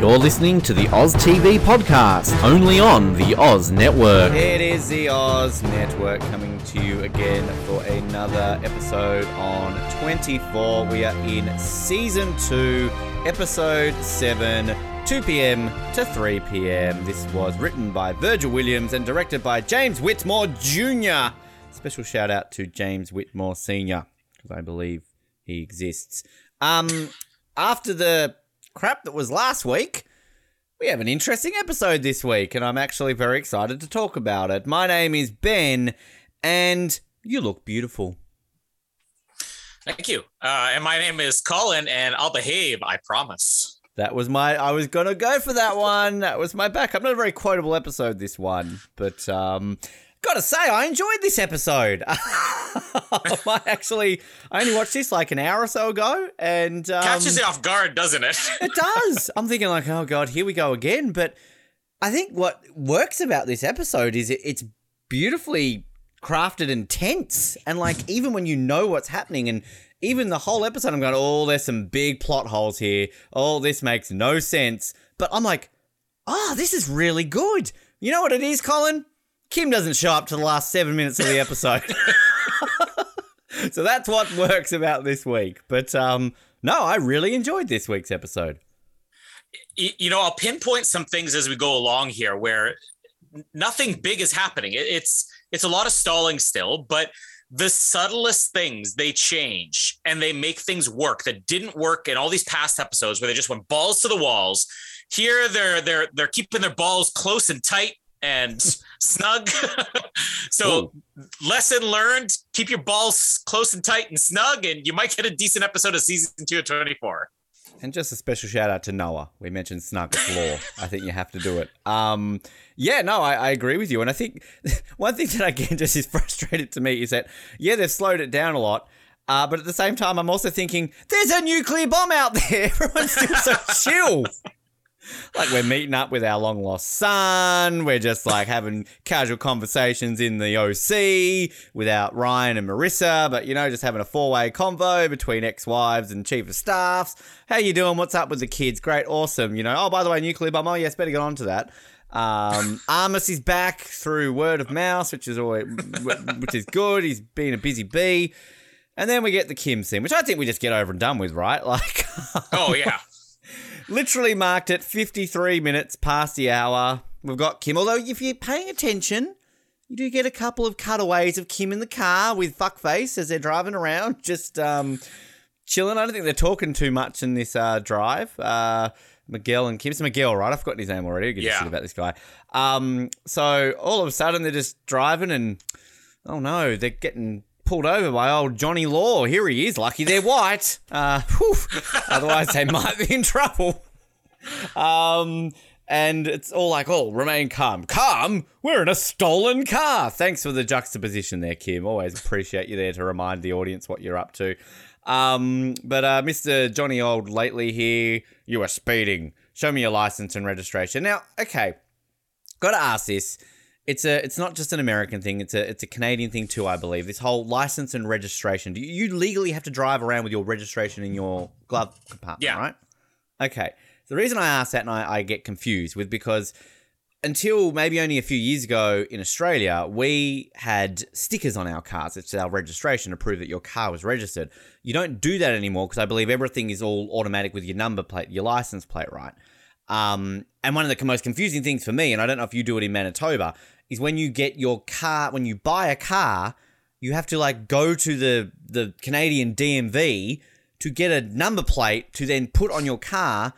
You're listening to the Oz TV podcast, only on the Oz Network. It is the Oz Network coming to you again for another episode on 24. We are in season 2, episode 7, 2 p.m. to 3 p.m. This was written by Virgil Williams and directed by James Whitmore Jr. Special shout out to James Whitmore Sr. because I believe he exists. Um, after the crap that was last week, we have an interesting episode this week, and I'm actually very excited to talk about it. My name is Ben, and you look beautiful. Thank you. Uh, and my name is Colin, and I'll behave, I promise. That was my. I was gonna go for that one. That was my backup. Not a very quotable episode, this one, but um, gotta say, I enjoyed this episode. I actually, I only watched this like an hour or so ago, and um, Catches you off guard, doesn't it? it does. I'm thinking like, oh god, here we go again. But I think what works about this episode is it, it's beautifully crafted and tense, and like even when you know what's happening, and even the whole episode, I'm going, oh, there's some big plot holes here. Oh, this makes no sense. But I'm like, oh, this is really good. You know what it is, Colin? Kim doesn't show up to the last seven minutes of the episode. so that's what works about this week. But um, no, I really enjoyed this week's episode. You know, I'll pinpoint some things as we go along here where nothing big is happening. It's it's a lot of stalling still, but the subtlest things they change and they make things work that didn't work in all these past episodes where they just went balls to the walls. Here they're they're they're keeping their balls close and tight and snug. so lesson learned, keep your balls close and tight and snug and you might get a decent episode of season 2 of 24. And just a special shout out to Noah. We mentioned Snug law. I think you have to do it. Um, yeah, no, I, I agree with you. And I think one thing that again just is frustrated to me is that yeah, they've slowed it down a lot. Uh, but at the same time, I'm also thinking there's a nuclear bomb out there. Everyone's still so chill. Like we're meeting up with our long lost son. We're just like having casual conversations in the OC without Ryan and Marissa, but you know, just having a four way convo between ex wives and chief of staffs. How you doing? What's up with the kids? Great, awesome. You know, oh by the way, nuclear bomb. Oh yes, better get on to that. Um, Armus is back through word of mouth, which is always, which is good. He's been a busy bee. And then we get the Kim scene, which I think we just get over and done with, right? Like, Oh yeah. Literally marked it 53 minutes past the hour. We've got Kim. Although, if you're paying attention, you do get a couple of cutaways of Kim in the car with fuckface as they're driving around, just um, chilling. I don't think they're talking too much in this uh, drive. Uh, Miguel and Kim. It's Miguel, right? I forgot his name already. A Yeah. shit about this guy. Um, so all of a sudden they're just driving and oh no, they're getting pulled over by old Johnny Law. Here he is. Lucky they're white. Uh, otherwise they might be in trouble. Um, and it's all like, oh, remain calm. Calm? We're in a stolen car. Thanks for the juxtaposition there, Kim. Always appreciate you there to remind the audience what you're up to. Um, but uh, Mr. Johnny Old lately here, you are speeding. Show me your license and registration. Now, okay, got to ask this. It's a, it's not just an American thing. It's a, it's a Canadian thing too, I believe. This whole license and registration. Do you, you legally have to drive around with your registration in your glove compartment? Yeah. Right. Okay. The reason I ask that and I, I get confused with because until maybe only a few years ago in Australia, we had stickers on our cars. It's our registration to prove that your car was registered. You don't do that anymore because I believe everything is all automatic with your number plate, your license plate, right? Um, and one of the most confusing things for me, and I don't know if you do it in Manitoba, is when you get your car, when you buy a car, you have to like go to the the Canadian DMV to get a number plate to then put on your car.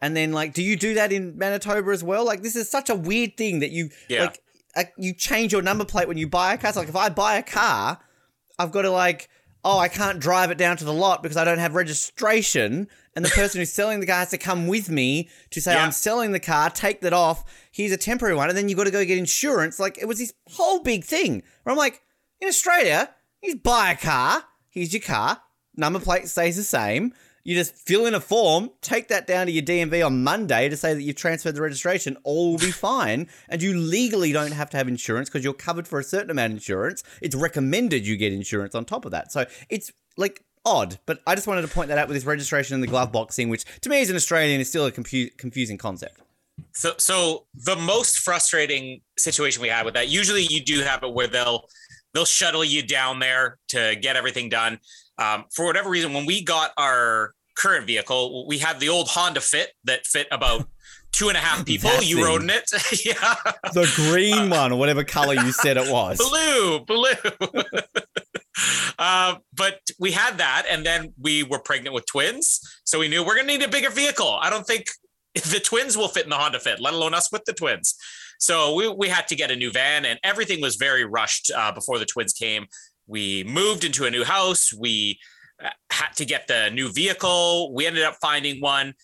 And then, like, do you do that in Manitoba as well? Like, this is such a weird thing that you Yeah. like. uh, You change your number plate when you buy a car. So, like, if I buy a car, I've got to like, oh, I can't drive it down to the lot because I don't have registration. And the person who's selling the car has to come with me to say, Yeah. I'm selling the car, take that off. Here's a temporary one. And then you've got to go get insurance. Like, it was this whole big thing where I'm like, in Australia, you buy a car. Here's your car. Number plate stays the same. You just fill in a form, take that down to your DMV on Monday to say that you've transferred the registration. All will be fine. And you legally don't have to have insurance because you're covered for a certain amount of insurance. It's recommended you get insurance on top of that. So it's like odd. But I just wanted to point that out with this registration and the glove box thing, which to me as an Australian is still a confu- confusing concept. So, so the most frustrating situation we had with that, usually you do have it where they'll they'll shuttle you down there to get everything done. Um, for whatever reason, when we got our current vehicle, we had the old Honda Fit that fit about two and a half people. That you rode in it, yeah, The green one, or whatever color you said it was. blue, blue. uh, but we had that, and then we were pregnant with twins, so we knew we're gonna need a bigger vehicle. I don't think the twins will fit in the Honda Fit, let alone us with the twins. So we, we had to get a new van, and everything was very rushed uh, before the twins came. We moved into a new house. We uh, had to get the new vehicle. We ended up finding one.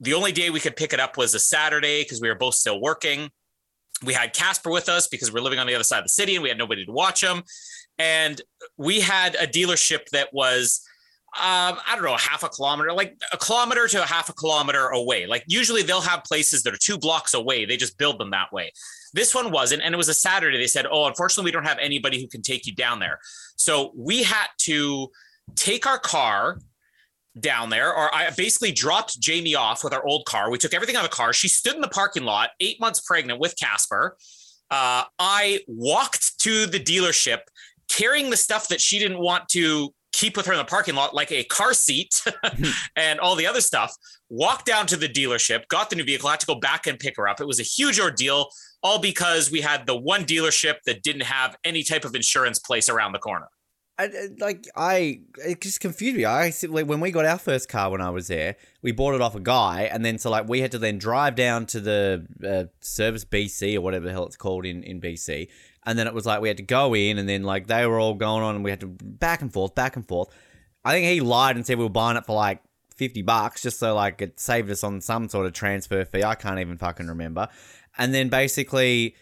The only day we could pick it up was a Saturday because we were both still working. We had Casper with us because we're living on the other side of the city and we had nobody to watch him. And we had a dealership that was um, I don't know, half a kilometer, like a kilometer to a half a kilometer away. Like usually they'll have places that are two blocks away. They just build them that way. This one wasn't. And it was a Saturday. They said, Oh, unfortunately, we don't have anybody who can take you down there. So we had to take our car down there, or I basically dropped Jamie off with our old car. We took everything out of the car. She stood in the parking lot, eight months pregnant with Casper. Uh, I walked to the dealership carrying the stuff that she didn't want to keep with her in the parking lot, like a car seat and all the other stuff. Walked down to the dealership, got the new vehicle, had to go back and pick her up. It was a huge ordeal, all because we had the one dealership that didn't have any type of insurance place around the corner. I, like I, it just confused me. I like, when we got our first car when I was there, we bought it off a guy, and then so like we had to then drive down to the uh, Service BC or whatever the hell it's called in in BC, and then it was like we had to go in, and then like they were all going on, and we had to back and forth, back and forth. I think he lied and said we were buying it for like fifty bucks, just so like it saved us on some sort of transfer fee. I can't even fucking remember. And then basically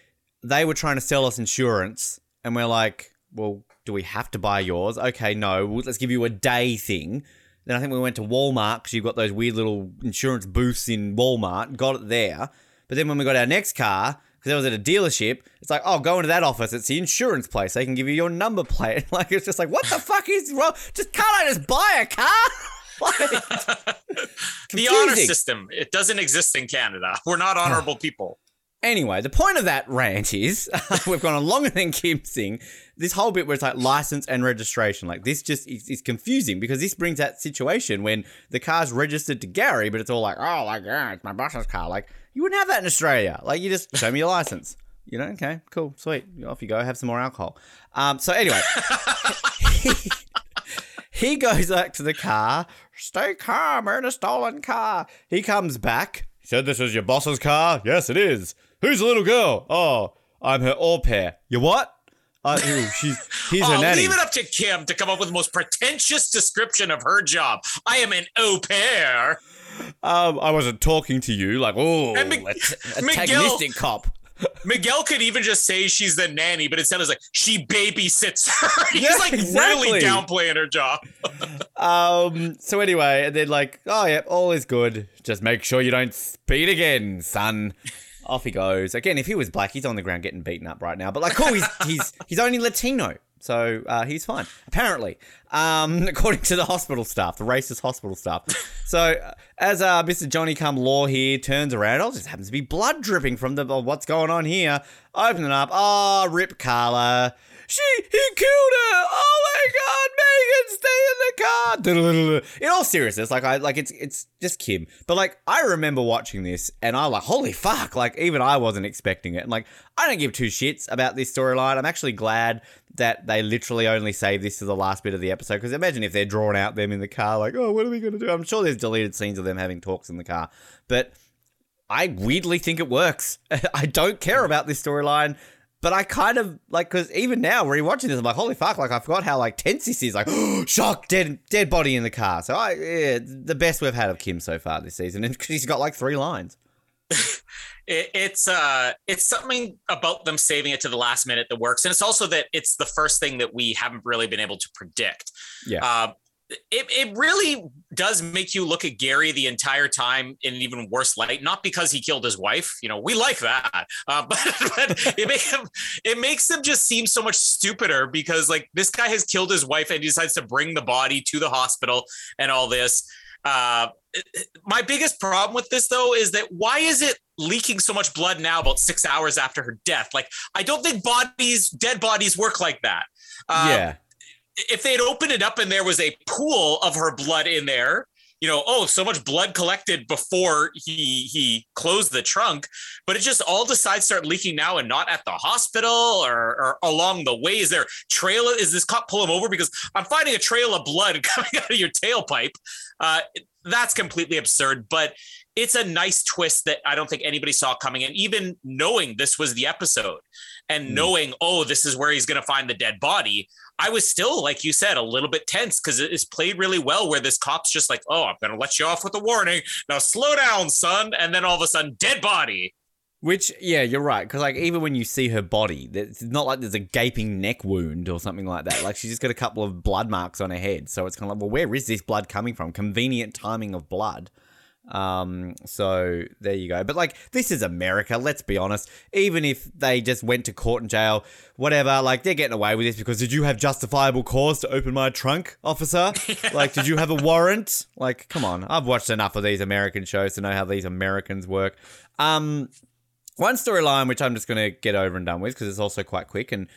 they were trying to sell us insurance, and we're like, well, do we have to buy yours? Okay, no, let's give you a day thing. Then I think we went to Walmart because you've got those weird little insurance booths in Walmart, got it there. But then when we got our next car, because it was at a dealership, it's like, oh, go into that office. It's the insurance place. They can give you your number plate. Like, it's just like, what the fuck is wrong? Just can't I just buy a car? Like, The honor system, it doesn't exist in Canada. We're not honorable ah. people. Anyway, the point of that rant is we've gone on longer than Kim Sing. This whole bit where it's like license and registration, like this just is, is confusing because this brings that situation when the car's registered to Gary, but it's all like, oh, like, yeah, it's my boss's car. Like, you wouldn't have that in Australia. Like, you just show me your license. You know, okay, cool, sweet. Off you go, have some more alcohol. Um, so anyway, he, he goes back to the car. Stay calm, we're in a stolen car. He comes back. Said, This is your boss's car? Yes, it is. Who's the little girl? Oh, I'm her au pair. You what? Uh, ew, she's, he's her Oh, nanny. leave it up to Kim to come up with the most pretentious description of her job. I am an au pair. Um, I wasn't talking to you like, oh, And Mig- a Miguel- antagonistic cop. Miguel could even just say she's the nanny, but instead it's like she babysits her. He's Yeah, like exactly. really downplaying her job. Um, so anyway, and then like, oh yeah, all is good. Just make sure you don't speed again, son. Off he goes. Again, if he was black, he's on the ground getting beaten up right now. But like, cool, he's he's he's only Latino, so uh, he's fine. Apparently, um, according to the hospital staff, the racist hospital staff. So uh, as uh, Mr. Johnny Come Law here turns around, oh, just happens to be blood dripping from the oh, what's going on here. Open it up. Oh, rip Carla. She he killed her. Oh my God, Megan, stay in the car. in all seriousness, like I like it's it's just Kim. But like I remember watching this and I like, holy fuck, like even I wasn't expecting it. And like I don't give two shits about this storyline. I'm actually glad that they literally only save this to the last bit of the episode. Because imagine if they're drawn out them in the car, like, oh, what are we gonna do? I'm sure there's deleted scenes of them having talks in the car. But I weirdly think it works. I don't care about this storyline. But I kind of like because even now, rewatching this, I'm like, holy fuck! Like I forgot how like tense this is. Like, oh, shock, dead, dead body in the car. So I, yeah, the best we've had of Kim so far this season, and he's got like three lines. it, it's uh, it's something about them saving it to the last minute that works, and it's also that it's the first thing that we haven't really been able to predict. Yeah. Uh, it, it really does make you look at Gary the entire time in an even worse light. Not because he killed his wife, you know, we like that, uh, but, but it makes him it makes him just seem so much stupider because like this guy has killed his wife and he decides to bring the body to the hospital and all this. Uh, my biggest problem with this though is that why is it leaking so much blood now about six hours after her death? Like I don't think bodies, dead bodies, work like that. Uh, yeah if they had opened it up and there was a pool of her blood in there, you know, oh, so much blood collected before he he closed the trunk, but it just all decides start leaking now and not at the hospital or, or along the way. Is there trail? Is this cop pull him over because I'm finding a trail of blood coming out of your tailpipe? Uh, that's completely absurd. But it's a nice twist that I don't think anybody saw coming. And even knowing this was the episode and mm. knowing, oh, this is where he's going to find the dead body, I was still, like you said, a little bit tense because it's played really well where this cop's just like, oh, I'm going to let you off with a warning. Now slow down, son. And then all of a sudden, dead body. Which, yeah, you're right. Because, like, even when you see her body, it's not like there's a gaping neck wound or something like that. Like, she's just got a couple of blood marks on her head. So it's kind of like, well, where is this blood coming from? Convenient timing of blood. Um, so there you go. But like, this is America. Let's be honest. Even if they just went to court and jail, whatever, like they're getting away with this because did you have justifiable cause to open my trunk, officer? like, did you have a warrant? Like, come on. I've watched enough of these American shows to know how these Americans work. Um, one storyline which I'm just going to get over and done with because it's also quite quick and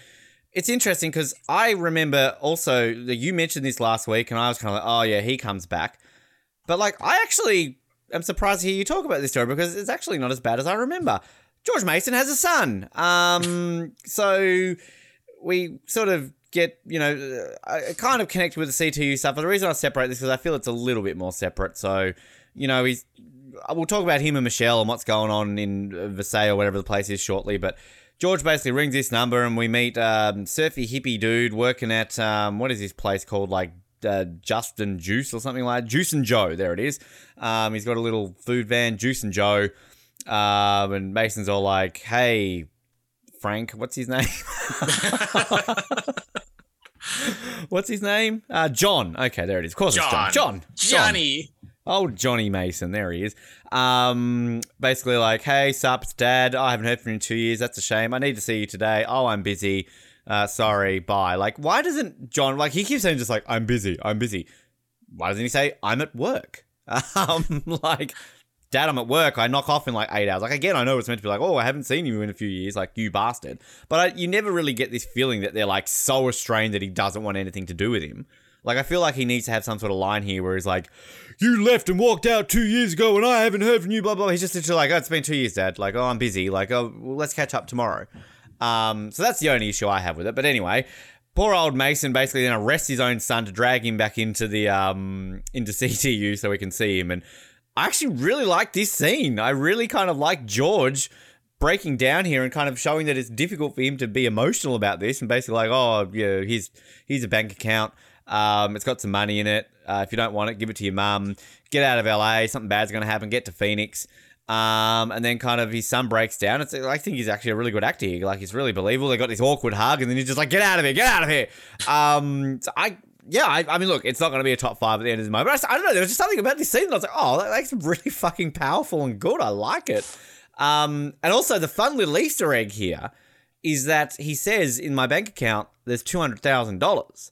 it's interesting because I remember also that you mentioned this last week and I was kind of like, oh yeah, he comes back. But like, I actually am surprised to hear you talk about this story because it's actually not as bad as I remember. George Mason has a son. Um, so we sort of get, you know, I kind of connect with the CTU stuff. But the reason I separate this because I feel it's a little bit more separate. So, you know, he's. We'll talk about him and Michelle and what's going on in Versailles or whatever the place is shortly. But George basically rings this number and we meet um, surfy hippie dude working at um, what is this place called? Like uh, Justin Juice or something like that. Juice and Joe, there it is. Um, he's got a little food van, Juice and Joe. Um, and Mason's all like, hey, Frank, what's his name? what's his name? Uh, John. Okay, there it is. Of course John. it's John. John. Johnny. Oh, Johnny Mason. There he is. Um, basically like, hey, sup, it's dad. I haven't heard from you in two years. That's a shame. I need to see you today. Oh, I'm busy uh, sorry, bye. Like, why doesn't John, like, he keeps saying just like, I'm busy, I'm busy. Why doesn't he say, I'm at work? Um, like, Dad, I'm at work. I knock off in like eight hours. Like, again, I know it's meant to be like, oh, I haven't seen you in a few years, like, you bastard. But I, you never really get this feeling that they're like so restrained that he doesn't want anything to do with him. Like, I feel like he needs to have some sort of line here where he's like, You left and walked out two years ago and I haven't heard from you, blah, blah. He's just literally like, Oh, it's been two years, Dad. Like, oh, I'm busy. Like, oh, well, let's catch up tomorrow. Um, so that's the only issue I have with it. But anyway, poor old Mason basically then arrests his own son to drag him back into the um, into CTU so we can see him. And I actually really like this scene. I really kind of like George breaking down here and kind of showing that it's difficult for him to be emotional about this and basically like, oh, yeah, here's here's a bank account. Um, it's got some money in it. Uh, if you don't want it, give it to your mum. Get out of LA. Something bad's going to happen. Get to Phoenix. Um, and then kind of his son breaks down. It's I think he's actually a really good actor. Like he's really believable. They got this awkward hug, and then he's just like, "Get out of here! Get out of here!" Um, so I yeah, I, I, mean, look, it's not going to be a top five at the end of the movie, but I, I, don't know. There was just something about this scene that I was like, oh, that, that's really fucking powerful and good. I like it. Um, and also the fun little Easter egg here is that he says in my bank account there's two hundred thousand dollars.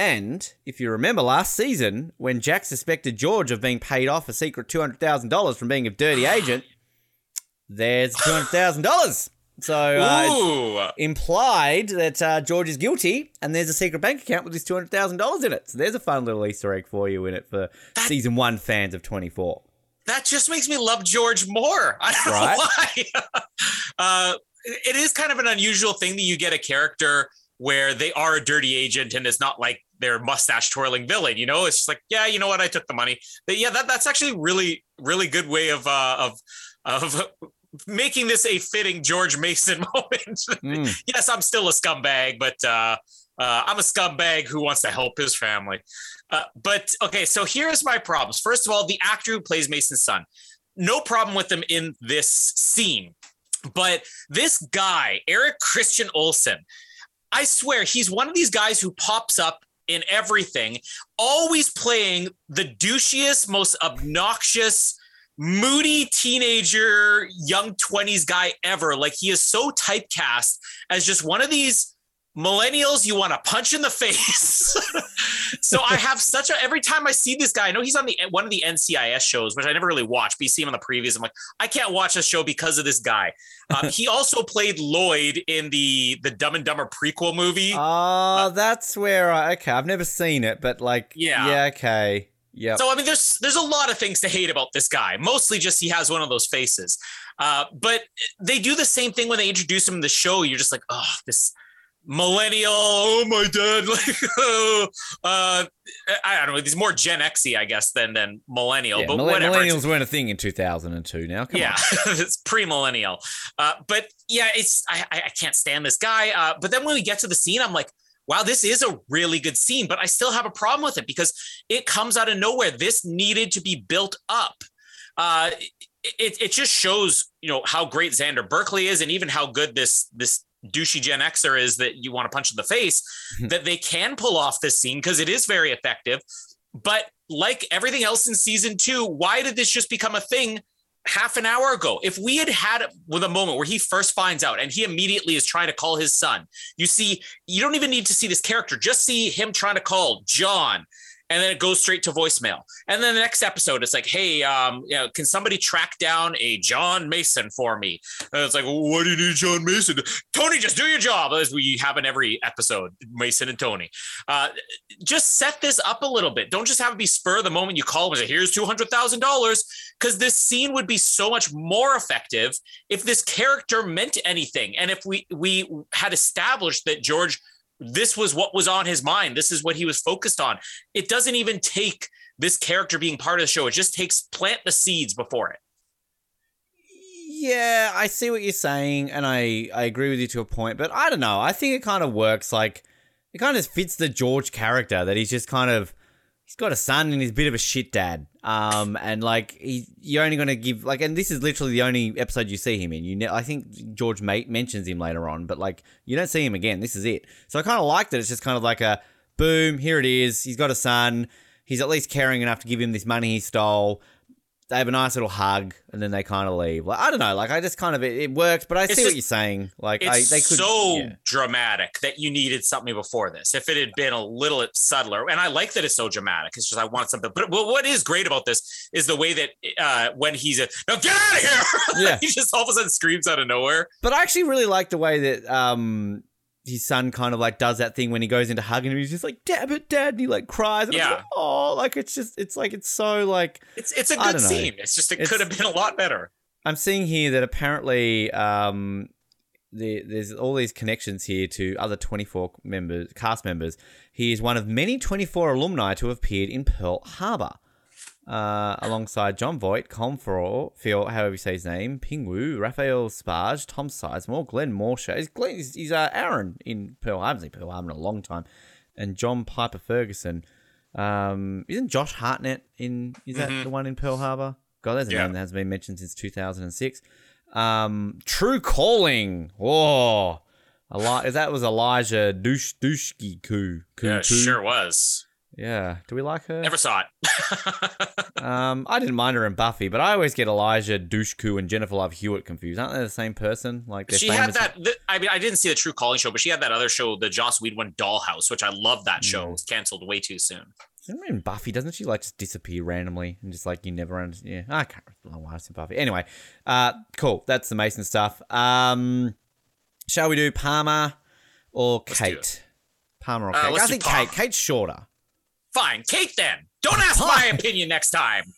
And if you remember last season, when Jack suspected George of being paid off a secret $200,000 from being a dirty agent, there's $200,000. So uh, implied that uh, George is guilty, and there's a secret bank account with his two hundred thousand dollars in it. So there's a fun little Easter egg for you in it for season one fans of twenty four. that just makes me love George more. I don't Right. know why. uh, it is kind of an unusual thing that you get a character where they are a dirty agent and it's not like their mustache twirling villain. You know, it's just like, yeah, you know what, I took the money. But yeah, that, that's actually really, really good way of uh, of of making this a fitting George Mason moment. Mm. yes, I'm still a scumbag, but uh, uh, I'm a scumbag who wants to help his family. Uh, but okay, so here's my problems. First of all, the actor who plays Mason's son, no problem with him in this scene. But this guy, Eric Christian Olsen, I swear he's one of these guys who pops up in everything, always playing the douchiest, most obnoxious, moody teenager, young 20s guy ever. Like he is so typecast as just one of these millennials you want to punch in the face. so I have such a every time I see this guy, I know he's on the one of the NCIS shows, which I never really watched, but you see him on the previews. I'm like, I can't watch this show because of this guy. Uh, he also played Lloyd in the the Dumb and Dumber prequel movie. Oh, that's where I okay. I've never seen it, but like, Yeah. yeah, okay, yeah So I mean, there's there's a lot of things to hate about this guy. Mostly just he has one of those faces. Uh, but they do the same thing when they introduce him in the show. You're just like, oh, this millennial. Oh my dad. Like, uh, I don't know. He's more Gen Xy, I guess, than than millennial. yeah, but millen- whatever. millennials weren't a thing in two thousand and two. Now, come yeah, it's pre-millennial. Uh, but yeah, it's I, I I can't stand this guy. Uh, but then when we get to the scene, I'm like, wow, this is a really good scene. But I still have a problem with it because it comes out of nowhere. This needed to be built up. Uh, it it just shows you know how great Xander Berkeley is, and even how good this this douchey Gen Xer is that you want to punch in the face. Mhm. that they can pull off this scene because it is very effective. But like everything else in season two, why did this just become a thing half an hour ago? If we had had with a moment where he first finds out and he immediately is trying to call his son, you see, you don't even need to see this character, just see him trying to call John. And then it goes straight to voicemail. And then the next episode, it's like, hey, um, you know, can somebody track down a John Mason for me? And it's like, well, why do you need John Mason? Tony, just do your job, as we have in every episode, Mason and Tony. Uh, just set this up a little bit. Don't just have it be spur the moment you call him and say, here's $200,000. Because this scene would be so much more effective if this character meant anything. And if we we had established that George, this was what was on his mind, this is what he was focused on. It doesn't even take this character being part of the show. It just takes plant the seeds before it. Yeah, I see what you're saying, and I, I agree with you to a point, but I don't know. I think it kind of works. Like, it kind of fits the George character that he's just kind of, got a son and he's a bit of a shit dad. Um, and like, he, you're only going to give, like, and this is literally the only episode you see him in. You, ne- I think George mate mentions him later on, but like, you don't see him again. This is it. So I kind of liked it. It's just kind of like a boom, here it is. He's got a son. He's at least caring enough to give him this money he stole they have a nice little hug and then they kind of leave. Like I don't know, like I just kind of it, it works, but I It's see what you're saying. Like It's I they could so yeah. dramatic that you needed something before this. If it had been a little subtler, and I like that it's so dramatic. It's just I want something. But, but what is great about this is the way that uh, when he's a now get out of here, Yeah. he just all of a sudden screams out of nowhere. But I actually really like the way that um his son kind of like does that thing when he goes into hugging him. He's just like, "Damn it, dad!" and he like cries. And yeah. Like, oh, like it's just it's like it's so like It's it's a good scene. It's just it It's- could have been a lot better. I'm seeing here that apparently um, the, there's all these connections here to other 24 members, cast members. He is one of many 24 alumni to have appeared in Pearl Harbor, uh, alongside Jon Voight, Farrell, Phil, however you say his name, Ping Wu, Raphael Sbarge, Tom Sizemore, Glenn Morshower. He's, Glenn, he's, he's uh, Aaron in Pearl Harbor. I haven't seen Pearl Harbor in a long time. And John Pyper-Ferguson. Um, isn't Josh Hartnett in? Is that Mhm. the one in Pearl Harbor? God, that's a Yeah. name that hasn't been mentioned since 2006. Um, True Calling. Whoa. Eli- that was Eliza Dush Dushki Koo. Koo Yeah, Koo. sure was. Yeah. Do we like her? Never saw it. Um, I didn't mind her in Buffy, but I always get Eliza Dushku and Jennifer Love Hewitt confused. Aren't they the same person? Like they're she had that. th- I mean, I didn't see the True Calling show, but she had that other show, the Joss Whedon Dollhouse, which I love. That show Mm. It was canceled way too soon. Remember in Buffy, doesn't she like just disappear randomly and just like you never understand? Yeah, I can't remember why I in Buffy. Anyway, uh, cool. That's the Mason stuff. Um, Shall we do Palmer or Kate? Palmer or Uh, Kate? let's I think Palmer. Kate. Kate's shorter. Fine, Kate. Then don't ask my opinion next time.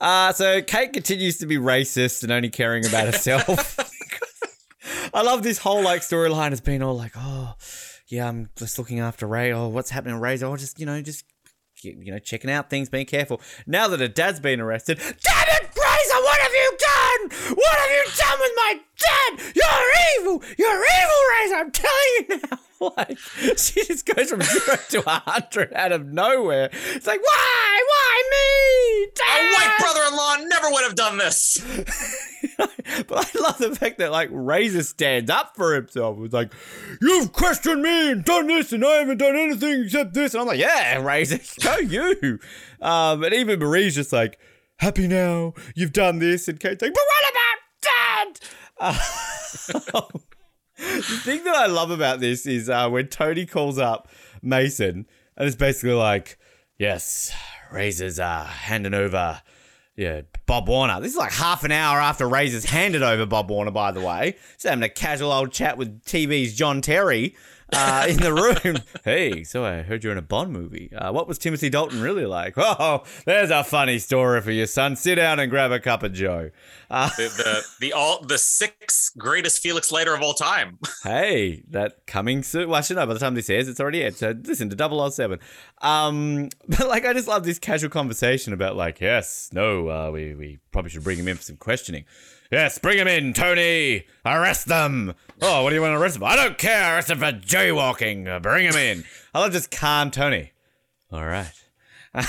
Uh, so Kate continues to be racist and only caring about herself. I love this whole like storyline has been all like, oh, yeah, I'm just looking after Ray. Oh, what's happening to Ray? Oh, just you know, just you know, checking out things, being careful. Now that her dad's been arrested, damn it, Reza, what have you done? What have you done with my dad? You're evil. You're evil, Reza. I'm telling you now. Like she just goes from zero to a hundred out of nowhere. It's like, why, why me? A white brother-in-law never would have done this. but I love the fact that like Reza stands up for himself. It's like, you've questioned me and done this, and I haven't done anything except this. And I'm like, yeah, Reza, go you. Um, and even Marie's just like, happy now, you've done this. And Kate's like, but what about Dad? Uh, the thing that I love about this is uh, when Tony calls up Mason and it's basically like, yes, Reza's uh, handing over yeah, Bob Warner. This is like half an hour after Reza's handed over Bob Warner, by the way. Just having a casual old chat with TV's John Terry uh, in the room. hey, so I heard you're in a Bond movie. Uh, what was Timothy Dalton really like? Oh, there's a funny story for you, son. Sit down and grab a cup of Joe. Uh, The the the all the sixth greatest Felix Leiter of all time. hey, that coming soon. Well, should no, by the time this airs, it's already aired. So listen to 007. Um, but like, I just love this casual conversation about like, yes, no, uh, we, we probably should bring him in for some questioning. Yes, bring him in, Tony. Arrest them. Oh, what do you want to arrest them? I don't care. Arrest them for jaywalking. Bring him in. I love just calm Tony. All right.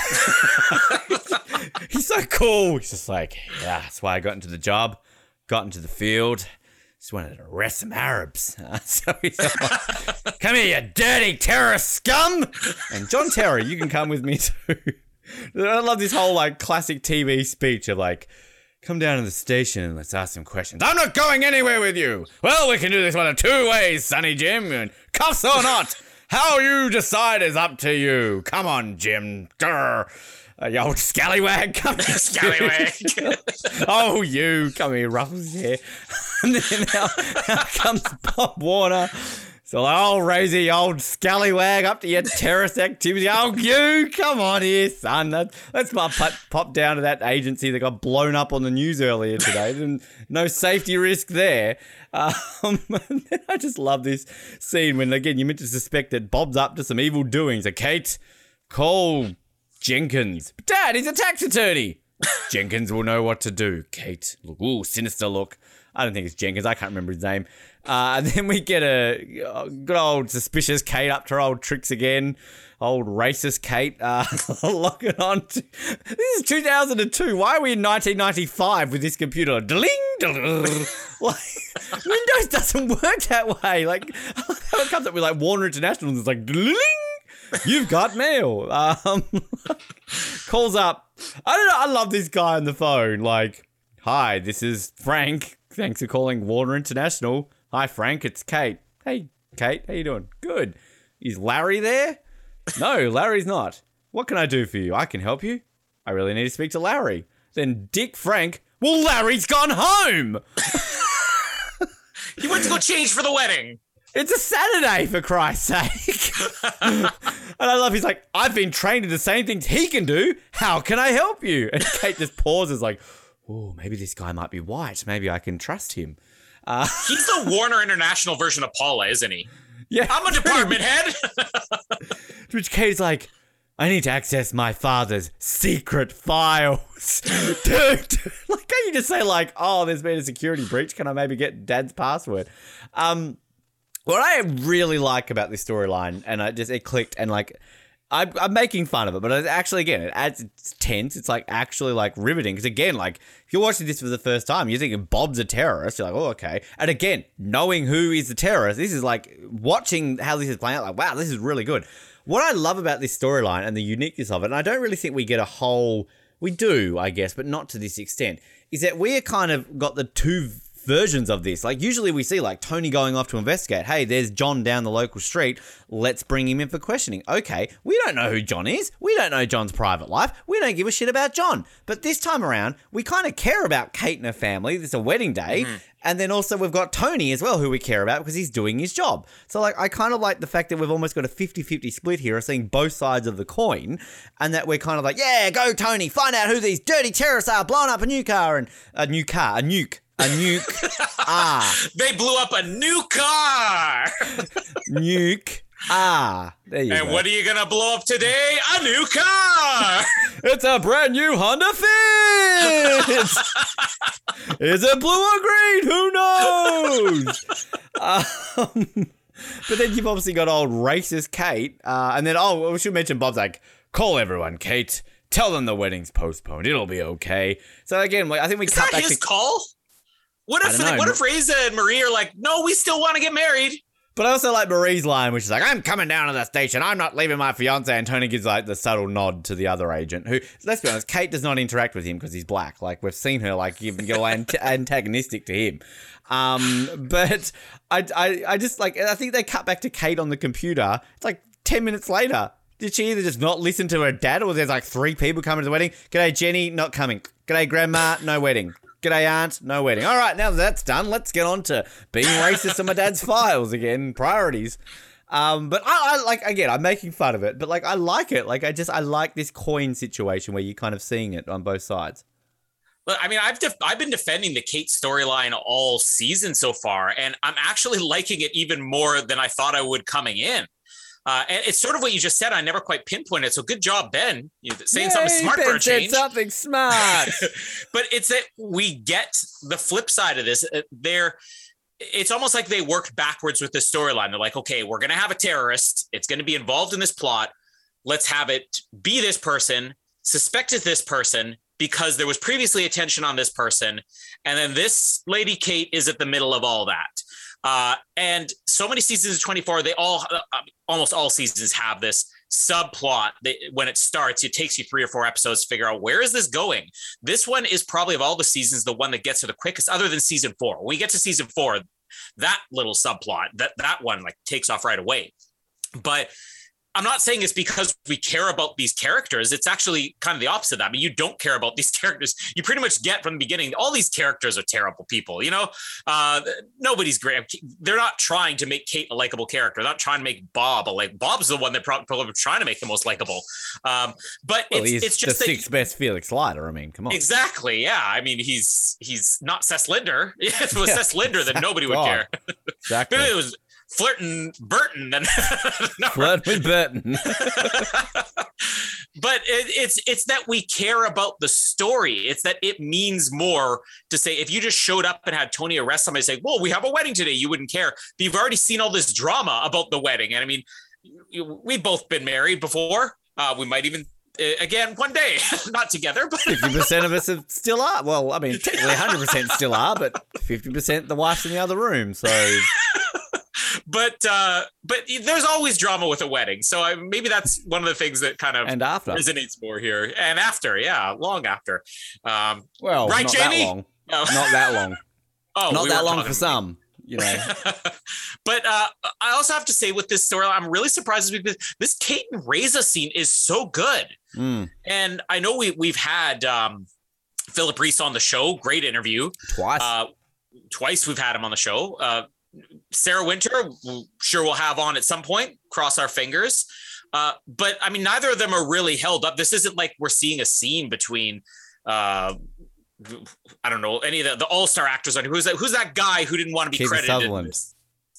He's so cool. He's just like, yeah, that's why I got into the job, got into the field. Just wanted to arrest some Arabs. So he's like, come here, you dirty terrorist scum. And John Terry, you can come with me too. I love this whole like classic TV speech of like, come down to the station and let's ask some questions. I'm not going anywhere with you. Well, we can do this one of two ways, Sonny Jim. And cuffs or not. How you decide is up to you. Come on, Jim. Grr. Uh, you old scallywag, come here. Scallywag. oh, you come here, ruffles hair. and then out, out comes Bob Warner. So I'll raise you old scallywag up to your terrorist activity. Oh, you come on here, son. Let's pop, pop down to that agency that got blown up on the news earlier today. No safety risk there. Um, I just love this scene when, again, you're meant to suspect that Bob's up to some evil doings. So, Kate, call Jenkins. Dad, he's a tax attorney. Jenkins will know what to do. Kate, look, ooh, sinister look. I don't think it's Jenkins. I can't remember his name. Uh, and then we get a uh, good old suspicious Kate up to her old tricks again. Old racist Kate uh, locking on. To, this is 2002. Why are we in 1995 with this computer? Dling, dling. Like, Windows doesn't work that way. Like, it comes up with like Warner International it's like, dling. You've got mail. Um, calls up. I don't know. I love this guy on the phone. Like, hi, this is Frank. Thanks for calling Warner International. Hi, Frank. It's Kate. Hey, Kate. How you doing? Good. Is Larry there? No, Larry's not. What can I do for you? I can help you. I really need to speak to Larry. Then Dick Frank. Well, Larry's gone home. he went to go change for the wedding. It's a Saturday, for Christ's sake. and I love he's like, I've been trained in the same things he can do. How can I help you? And Kate just pauses, like, oh, maybe this guy might be white. Maybe I can trust him. He's the Warner International version of Paula, isn't he? Yeah. I'm a department head. Which Kate's like, I need to access my father's secret files. Dude, like, can't you just say, like, oh, there's been a security breach. Can I maybe get dad's password? Um, what I really like about this storyline, and I just, it clicked, and like, I'm, I'm making fun of it, but it actually, again, it adds it's tense. It's like actually like riveting. Because again, like if you're watching this for the first time, you're thinking Bob's a terrorist. You're like, oh, okay. And again, knowing who is the terrorist, this is like watching how this is playing out. Like, wow, this is really good. What I love about this storyline and the uniqueness of it, and I don't really think we get a whole. We do, I guess, but not to this extent. Is that we are kind of got the two versions of this. Like usually we see like Tony going off to investigate. Hey, there's John down the local street. Let's bring him in for questioning. Okay, we don't know who John is. We don't know John's private life. We don't give a shit about John. But this time around, we kind of care about Kate and her family. It's a wedding day. Mm-hmm. And then also we've got Tony as well, who we care about because he's doing his job. So like I kind of like the fact that we've almost got a 50-50 split here of seeing both sides of the coin and that we're kind of like, yeah, go Tony, find out who these dirty terrorists are blowing up a new car and a new car, a nuke. A nuke. ah. They blew up a new car. Nuke. Ah. There you and go. what are you gonna blow up today? A new car. It's a brand new Honda Fit. Is it blue or green? Who knows? um, but then you've obviously got old racist Kate, uh, and then oh, we should mention Bob's like, call everyone, Kate. Tell them the wedding's postponed. It'll be okay. So again, I think we Is cut that back his to. call? What if know. what if Reza and Marie are like, no, we still want to get married? But I also like Marie's line, which is like, I'm coming down to the station. I'm not leaving my fiance. And Tony gives like the subtle nod to the other agent, who, let's be honest, Kate does not interact with him because he's black. Like, we've seen her like even go ant- antagonistic to him. Um, but I, I, I just like, I think they cut back to Kate on the computer. It's like 10 minutes later. Did she either just not listen to her dad or there's like three people coming to the wedding? G'day, Jenny, not coming. G'day, Grandma, no wedding. G'day, Aunt, no wedding. All right, now that that's done, let's get on to being racist on my dad's files again. Priorities. Um, but I, I like again, I'm making fun of it, but like I like it. Like I just I like this coin situation where you're kind of seeing it on both sides. But I mean, I've def- I've been defending the Kate storyline all season so far, and I'm actually liking it even more than I thought I would coming in. Uh, and it's sort of what you just said. I never quite pinpointed. So good job, Ben. You saying something smart Ben for a change. Something smart. but it's that we get the flip side of this. Uh, They're it's almost like they worked backwards with the storyline. They're like, okay, we're gonna have a terrorist. It's gonna be involved in this plot. Let's have it be this person, suspected this person because there was previously attention on this person, and then this lady Kate is at the middle of all that. Uh, and so many seasons of 24, they all uh, almost all seasons have this subplot that when it starts it takes you three or four episodes to figure out where is this going. This one is probably of all the seasons the one that gets to the quickest other than season four. When we get to season four that little subplot that that one like takes off right away. But I'm not saying it's because we care about these characters. It's actually kind of the opposite of that. I mean, you don't care about these characters. You pretty much get from the beginning, all these characters are terrible people, you know? Uh, nobody's great. They're not trying to make Kate a likable character. They're not trying to make Bob a like Bob's the one they're probably trying to make the most likable. Um, but well, it's, it's just the that sixth best Felix Leiter. I mean, come on. Exactly. Yeah. I mean, he's he's not Cec Linder. If it was Yeah, Cec Linder, then nobody would God. care. Exactly. It was flirting Burton, then no. Flirt with Burton. but it, it's it's that we care about the story. It's that it means more to say if you just showed up and had Tony arrest somebody, say, "Well, we have a wedding today," you wouldn't care. But you've already seen all this drama about the wedding, and I mean, we've both been married before. Uh, we might even uh, again one day, not together, but Fifty percent of us have- still are. Well, I mean, technically, hundred percent still are, but fifty percent the wife's in the other room. So but uh, but there's always drama with a wedding. So I, maybe that's one of the things that kind of and after, resonates more here and after. Yeah, long after. Um, well, Right, not Jamie? that long. oh, Not that long. oh, not we that long for some. You know, but uh, I also have to say with this story, I'm really surprised because this Kate and Reza scene is so good. Mm, And I know we we've had um, Phillip Rhys on the show, great interview. twice. Uh, twice we've had him on the show. Uh, Sarah Wynter, sure we'll have on at some point. Cross our fingers. Uh, but I mean, neither of them are really held up. This isn't like we're seeing a scene between. Uh, I don't know any of the, the all star actors on who's that? Who's that guy who didn't want to be Kiefer credited? Sutherland.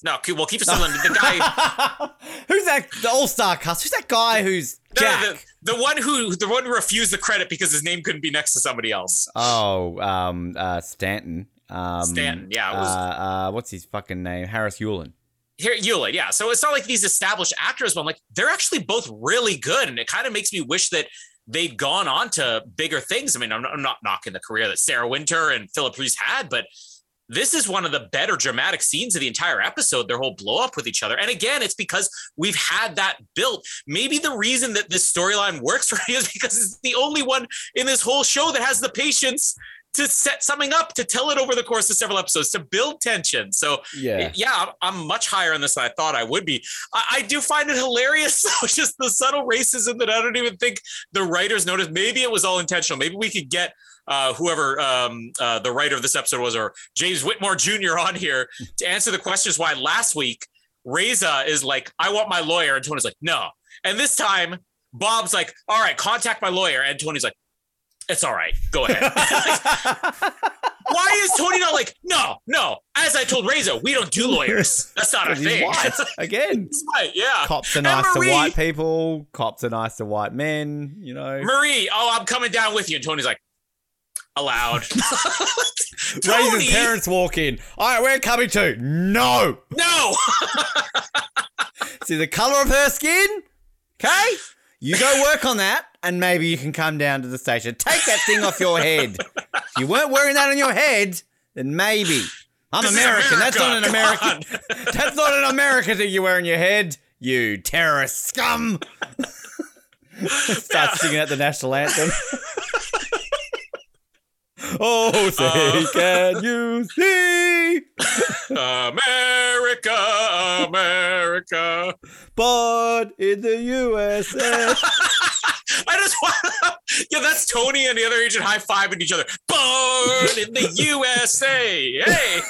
No, well, Keith Sutherland, the guy, who's that? The All Star cast. Who's that guy? Who's no, Jack? the, the one who the one who refused the credit because his name couldn't be next to somebody else. Oh, um, uh, Stanton. Um, Stanton, yeah, it was- uh, uh, what's his fucking name? Harris Yulin. Here, Eula, yeah. So it's not like these established actors, but I'm like, they're actually both really good. And it kind of makes me wish that they'd gone on to bigger things. I mean, I'm not, I'm not knocking the career that Sarah Wynter and Phillip Rhys had, but this is one of the better dramatic scenes of the entire episode, their whole blow up with each other. And again, it's because we've had that built. Maybe the reason that this storyline works for me is because it's the only one in this whole show that has the patience to set something up, to tell it over the course of several episodes, to build tension. So Yeah. yeah, I'm- much higher on this than I thought I would be. I, I do find it hilarious, though, just the subtle racism that I don't even think the writers noticed. Maybe it was all intentional. Maybe we could get uh, whoever um, uh, the writer of this episode was, or James Whitmore Jr. on here to answer the questions why last week Reza is like, I want my lawyer, and Tony's like, no. And this time, Bob's like, all right, contact my lawyer. And Tony's like, it's all right. Go ahead. Why is Tony not like, no, no? As I told Reza, we don't do lawyers. That's not a thing. white again. White, yeah. Cops are And nice Marie- to white people. Cops are nice to white men. You know. Marie, oh, I'm coming down with you. And Tony's like, allowed. Tony, parents walk in. All right, we're coming too. No. no. See the color of her skin? Okay? You go work on that, and maybe you can come down to the station. Take that thing off your head. If you weren't wearing that on your head, then maybe. I'm This is American. That's not an American. That's not an American thing you wear on your head. You terrorist scum. Start singing out the national anthem. oh, say, Uh. can you see? America, America. Born in the USA. I just want Yeah, that's Tony and the other agent high fiving each other. Born in the USA. Hey.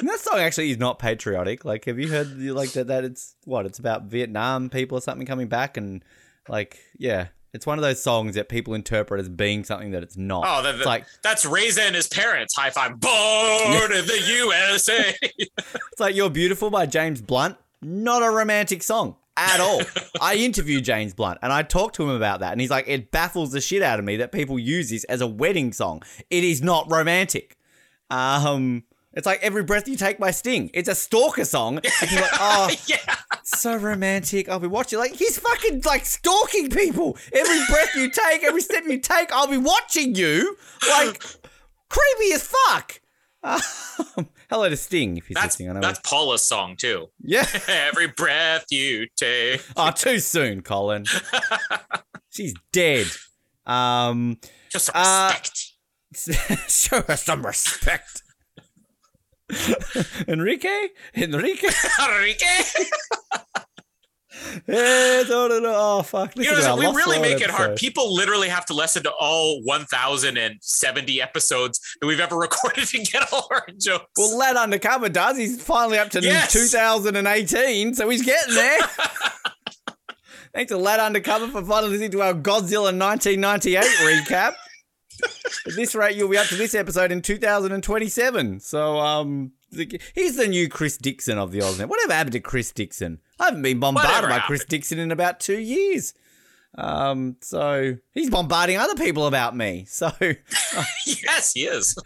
And that song actually is not patriotic. Like, have you heard like that? That it's what? It's about Vietnam people or something coming back, and like, yeah, it's one of those songs that people interpret as being something that it's not. Oh, the, it's like that's Reza and his parents high five. Born in the USA. it's like "You're Beautiful" by James Blunt. Not a romantic song at all. I interviewed James Blunt and I talked to him about that, and he's like, it baffles the shit out of me that people use this as a wedding song. It is not romantic. Um, it's like every breath you take by Sting. It's a stalker song. And you're like, oh, yeah. so romantic. I'll be watching. Like he's fucking like stalking people. Every breath you take, every step you take, I'll be watching you. Like creepy as fuck. Um, hello to Sting if he's That's listening. I know. that's Paula's song too. yeah. Every breath you take. Oh, too soon, Colin. She's dead. Um, Just some Uh, respect. show her some respect. Enrique, Enrique. Enrique. Eh, no, no, no. Oh fuck! You know, we really make it hard. People literally have to listen to all 1,070 episodes that we've ever recorded to get all our jokes. Well, Lad Undercover does. He's finally up to Yes. 2018, so he's getting there. Thanks to Lad Undercover for finally listening to our Godzilla 1998 recap. At this rate, you'll be up to this episode in 2027. So, um, he's the new Chris Dixon of the Oznet. Whatever happened to Chris Dixon? I haven't been bombarded Whatever by Chris Dixon in about two years. Um, so he's bombarding other people about me. So, yes, he is.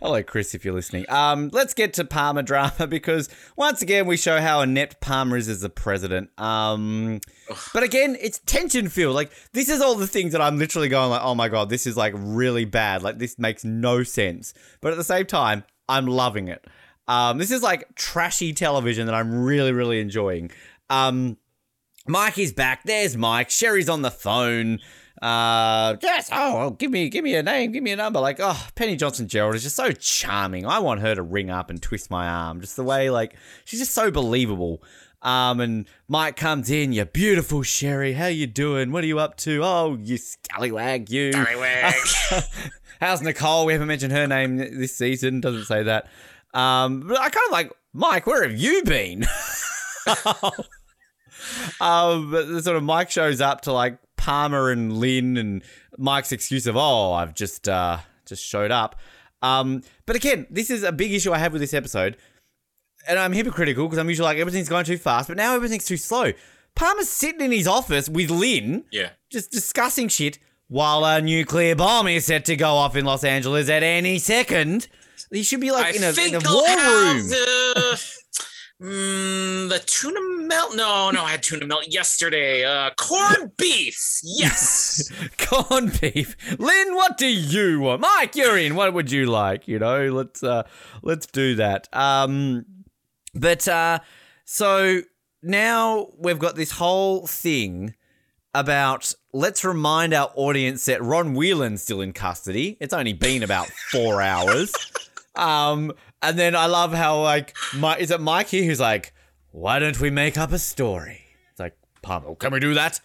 Hello, Chris, if you're listening. Um, let's get to Palmer drama because once again we show how inept Palmer is as the president. Um, but again, it's tension filled. Like this is all the things that I'm literally going like, oh my god, this is like really bad. Like this makes no sense. But at the same time, I'm loving it. Um, this is like trashy television that I'm really, really enjoying. Um, Mike is back. There's Mike. Sherry's on the phone. Uh, yes. Oh, well, give me, give me a name, give me a number. Like, oh, Penny Johnson Jerald is just so charming. I want her to ring up and twist my arm. Just the way, like, she's just so believable. Um, and Mike comes in. You're beautiful, Sherry. How you doing? What are you up to? Oh, you scallywag, you. Scallywag. How's Nicole? We haven't mentioned her name this season. Doesn't say that. Um, but I kind of like Mike. Where have you been? um, but the sort of Mike shows up to like Palmer and Lynn, and Mike's excuse of "Oh, I've just uh, just showed up." Um, but again, this is a big issue I have with this episode, and I'm hypocritical because I'm usually like everything's going too fast, but now everything's too slow. Palmer's sitting in his office with Lynn, yeah. just discussing shit while a nuclear bomb is set to go off in Los Angeles at any second. He should be like I in a, in a war room. Mm, the tuna melt. No, no, I had tuna melt yesterday. Uh, corned beef. Yes. Corned beef. Lynn, what do you want? Mike, you're in. What would you like? You know, let's uh let's do that. Um but uh so now we've got this whole thing about let's remind our audience that Ron Whelan's still in custody. It's only been about four hours. Um, and then I love how like Mike is it Mikey who's like, why don't we make up a story? It's like, Palmer, can we do that?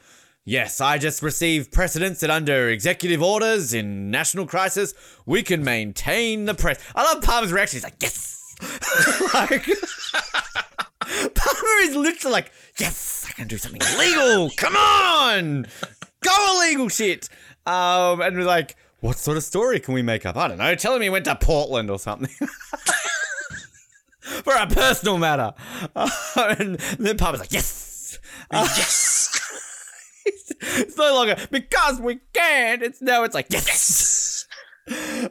Yes, I just received precedence that under executive orders in national crisis, we can maintain the press. I love Palmer's reaction. He's like, yes. like, Palmer is literally like, yes, I can do something illegal. Come on, go illegal shit. Um, and we're like, what sort of story can we make up? I don't know. Tell him he went to Portland or something. For a personal matter. Uh, and then Palmer's like, yes. Uh, yes. it's no longer because we can't. It's now it's like yes.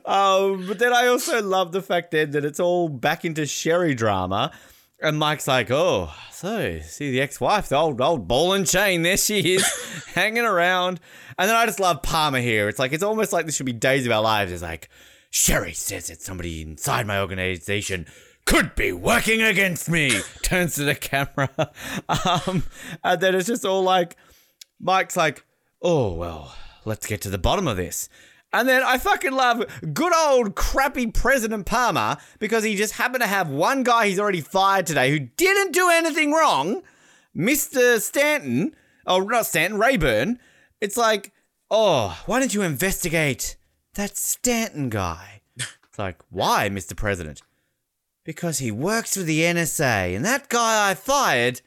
um, but then I also love the fact then that it's all back into Sherry drama, and Mike's like, "Oh, so see the ex-wife, the old old ball and chain. There she is, hanging around." And then I just love Palmer here. It's like it's almost like this should be Days of Our Lives. It's like Sherry says that somebody inside my organization could be working against me. Turns to the camera, um, and then it's just all like. Mike's like, oh, well, let's get to the bottom of this. And then I fucking love good old crappy President Palmer because he just happened to have one guy he's already fired today who didn't do anything wrong, Mr. Stanton, oh, not Stanton, Rayburn. It's like, oh, why don't you investigate that Stanton guy? It's like, why, Mr. President? Because he works for the NSA, and that guy I fired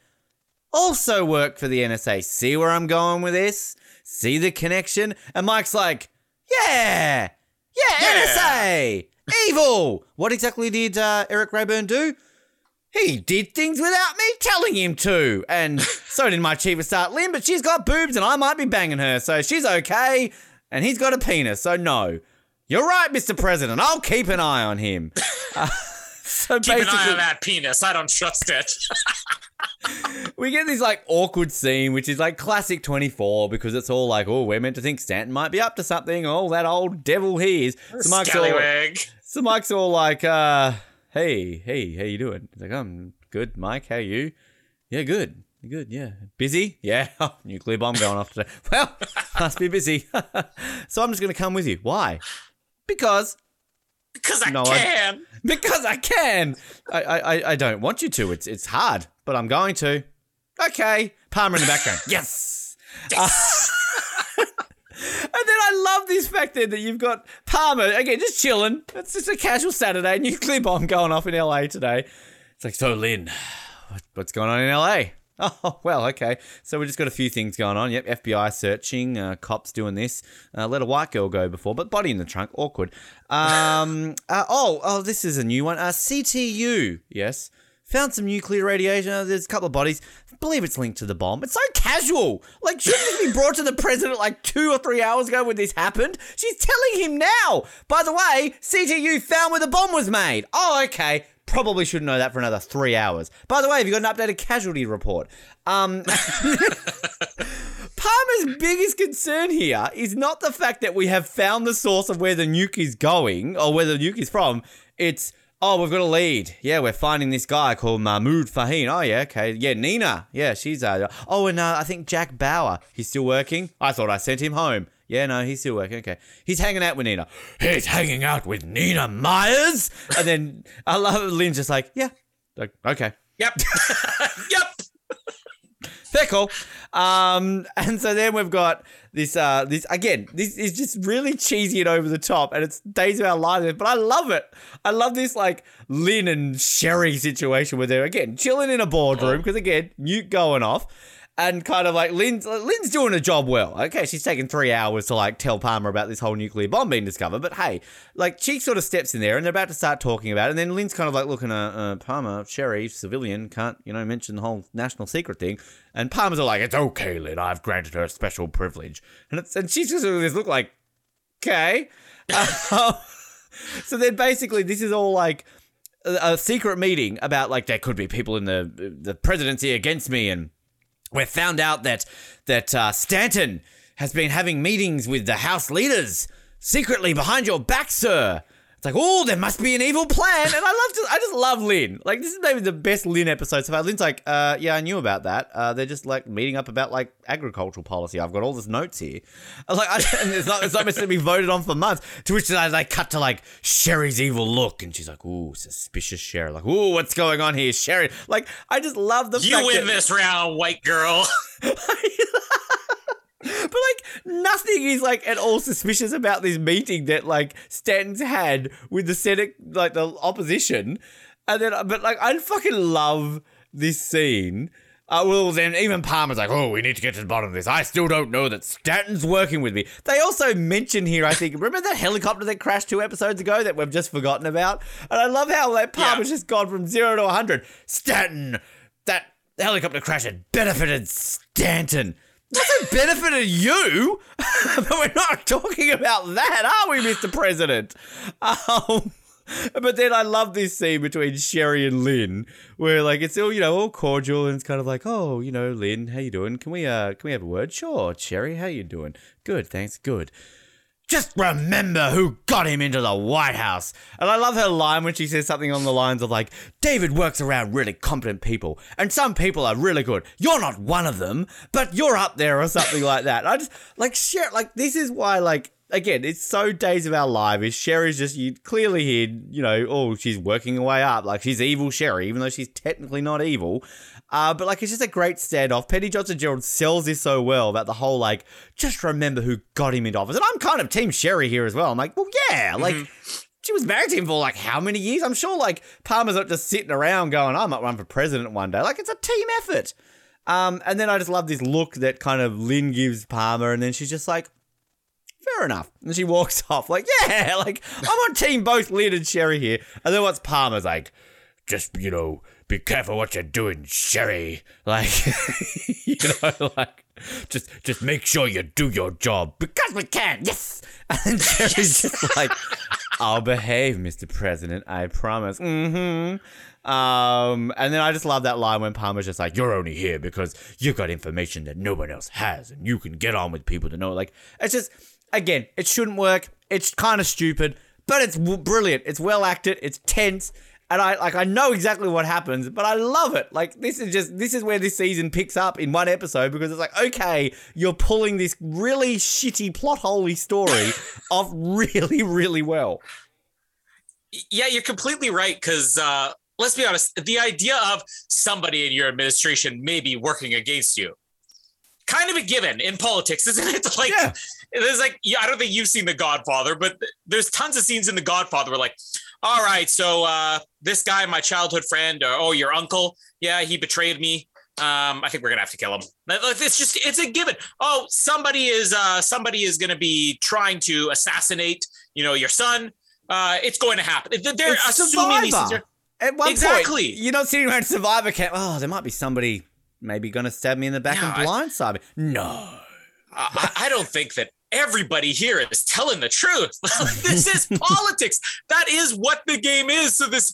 also worked for the NSA. See where I'm going with this? See the connection? And Mike's like, yeah, yeah. NSA, evil. What exactly did uh, Eric Rayburn do? He did things without me telling him to. And so did my chief of staff, Lynn, but she's got boobs and I might be banging her, so she's okay. And he's got a penis, so no. You're right, Mr. President. I'll keep an eye on him. Uh, so Keep an eye on that penis. I don't trust it. we get this like awkward scene, which is like classic 24 because it's all like, oh, we're meant to think Stanton might be up to something. Oh, that old devil he is. So Mike's all, so Mike's all like, uh, hey, hey, how you doing? He's like, I'm good, Mike. How you? Yeah, good. Good, yeah. Busy? Yeah. Oh, nuclear bomb going off today. Well, must be busy. so I'm just going to come with you. Why? Because Because I No, I- can. because I can. I, I, I- I don't want you to. It's it's hard, but I'm going to. Okay. Palmer in the background. yes. Uh, and then I love this fact then that you've got Palmer again just chilling. It's just a casual Saturday. Nuclear bomb going off in LA today. It's like so, Lynn. what- What's going on in LA? Oh well, okay. So we just got a few things going on. Yep, FBI searching, uh, cops doing this. Uh, let a white girl go before, but body in the trunk, awkward. Um, uh, oh, oh, this is a new one. Uh, CTU, yes, found some nuclear radiation. Uh, there's a couple of bodies. I believe it's linked to the bomb. It's so casual. Like, shouldn't this be brought to the president like two or three hours ago when this happened? She's telling him now. By the way, CTU found where the bomb was made. Oh, okay. Probably shouldn't know that for another three hours. By the way, have you got an updated casualty report? Um, Palmer's biggest concern here is not the fact that we have found the source of where the nuke is going or where the nuke is from. It's, oh, we've got a lead. Yeah, we're finding this guy called Mahmoud Fahim. Oh, yeah, okay. Yeah, Nina. Yeah, she's, uh, oh, and uh, I think Jack Bauer. He's still working. I thought I sent him home. Yeah, no, he's still working. Okay. He's hanging out with Nina. He's hanging out with Nina Myers. And then I love. Lynn's just like, yeah. Like, okay. Yep. yep. They're cool. Um, and so then we've got this, uh, this again, this is just really cheesy and over the top, and it's Days of Our Lives, but I love it. I love this, like, Lynn and Sherry situation where they're, again, chilling in a boardroom, because, again, nuke going off. And kind of like Lynn's, Lynn's doing a job well. Okay, she's taken three hours to like tell Palmer about this whole nuclear bomb being discovered. But hey, like she sort of steps in there and they're about to start talking about it. And then Lynn's kind of like looking at uh, Palmer, Sherry, civilian, can't, you know, mention the whole national secret thing. And Palmer's like, it's okay, Lynn, I've granted her a special privilege. And, it's, and she's just with this look like, okay. Uh, so then basically this is all like a secret meeting about like there could be people in the the presidency against me and we found out that that uh, Stanton has been having meetings with the House leaders secretly behind your back, sir. It's like, oh, there must be an evil plan, and I love just, I just love Lynn. Like this is maybe the best Lynn episode so far. Lynn's like, uh, yeah, I knew about that. Uh, they're just like meeting up about like agricultural policy. I've got all this notes here. I was like, I, and it's not, it's not meant to be voted on for months. To which I they cut to like Sherry's evil look, and she's like, ooh, suspicious Sherry. Like, ooh, what's going on here, Sherry? Like, I just love the you fact win that- this round, white girl. But like nothing is like at all suspicious about this meeting that like Stanton's had with the Senate, like the opposition, and then but like I fucking love this scene. Uh, well, then even Palmer's like, oh, we need to get to the bottom of this. I still don't know that Stanton's working with me. They also mention here, I think, remember that helicopter that crashed two episodes ago that we've just forgotten about? And I love how like Palmer's Yeah. just gone from zero to 100. Stanton, that helicopter crash had benefited Stanton. Doesn't benefited you, but we're not talking about that, are we, Mr. President? Um, but then I love this scene between Sherry and Lynn, where like it's all you know all cordial and it's kind of like, oh, you know, Lynn, how you doing? Can we uh can we have a word? Sure, Sherry, how you doing? Good, thanks, good. Just remember who got him into the White House. And I love her line when she says something on the lines of like, David works around really competent people, and some people are really good. You're not one of them, but you're up there or something like that. I just like share like this is why like again, it's so days of our lives. Is Sherry's just you clearly here, you know, oh, she's working her way up. Like she's evil Sherry, even though she's technically not evil. Uh, but like it's just a great standoff. Penny Johnson Jerald sells this so well about the whole like, just remember who got him into office. And I'm kind of Team Sherry here as well. I'm like, well, yeah, like she was married to him for like how many years? I'm sure like Palmer's not just sitting around going, I might run for president one day. Like it's a team effort. Um, and then I just love this look that kind of Lynn gives Palmer, and then she's just like, fair enough. And she walks off, like, yeah, like, I'm on team both Lynn and Sherry here. And then what's Palmer's like, just, you know, be careful what you're doing, Sherry. Like, you know, like, just just make sure you do your job because we can. Yes. And Sherry's just like, I'll behave, Mr. President. I promise. Mm-hmm. Um, and then I just love that line when Palmer's just like, "You're only here because you've got information that no one else has, and you can get on with people to know." Like, it's just, again, it shouldn't work. It's kind of stupid, but it's w- brilliant. It's well acted. It's tense, and I like I know exactly what happens, but I love it. Like this is just this is where this season picks up in one episode because it's like, okay, you're pulling this really shitty plot holey story off really, really well. yeah, you're completely right. Because uh, let's be honest, the idea of somebody in your administration maybe working against you, kind of a given in politics, isn't it? Like, Yeah. There's like, yeah, I don't think you've seen The Godfather, but there's tons of scenes in The Godfather where like, all right, so uh, this guy, my childhood friend, or oh, your uncle, yeah, he betrayed me. Um, I think we're gonna have to kill him. It's just, it's a given. Oh, somebody is, uh, somebody is gonna be trying to assassinate, you know, your son. Uh, it's going to happen. They're It's assuming these Survivor. At one Exactly. point, you're not sitting around Survivor camp. Oh, there might be somebody maybe going to stab me in the back No, and blindside me. No. I, I don't think that everybody here is telling the truth. this is politics. That is what the game is. So this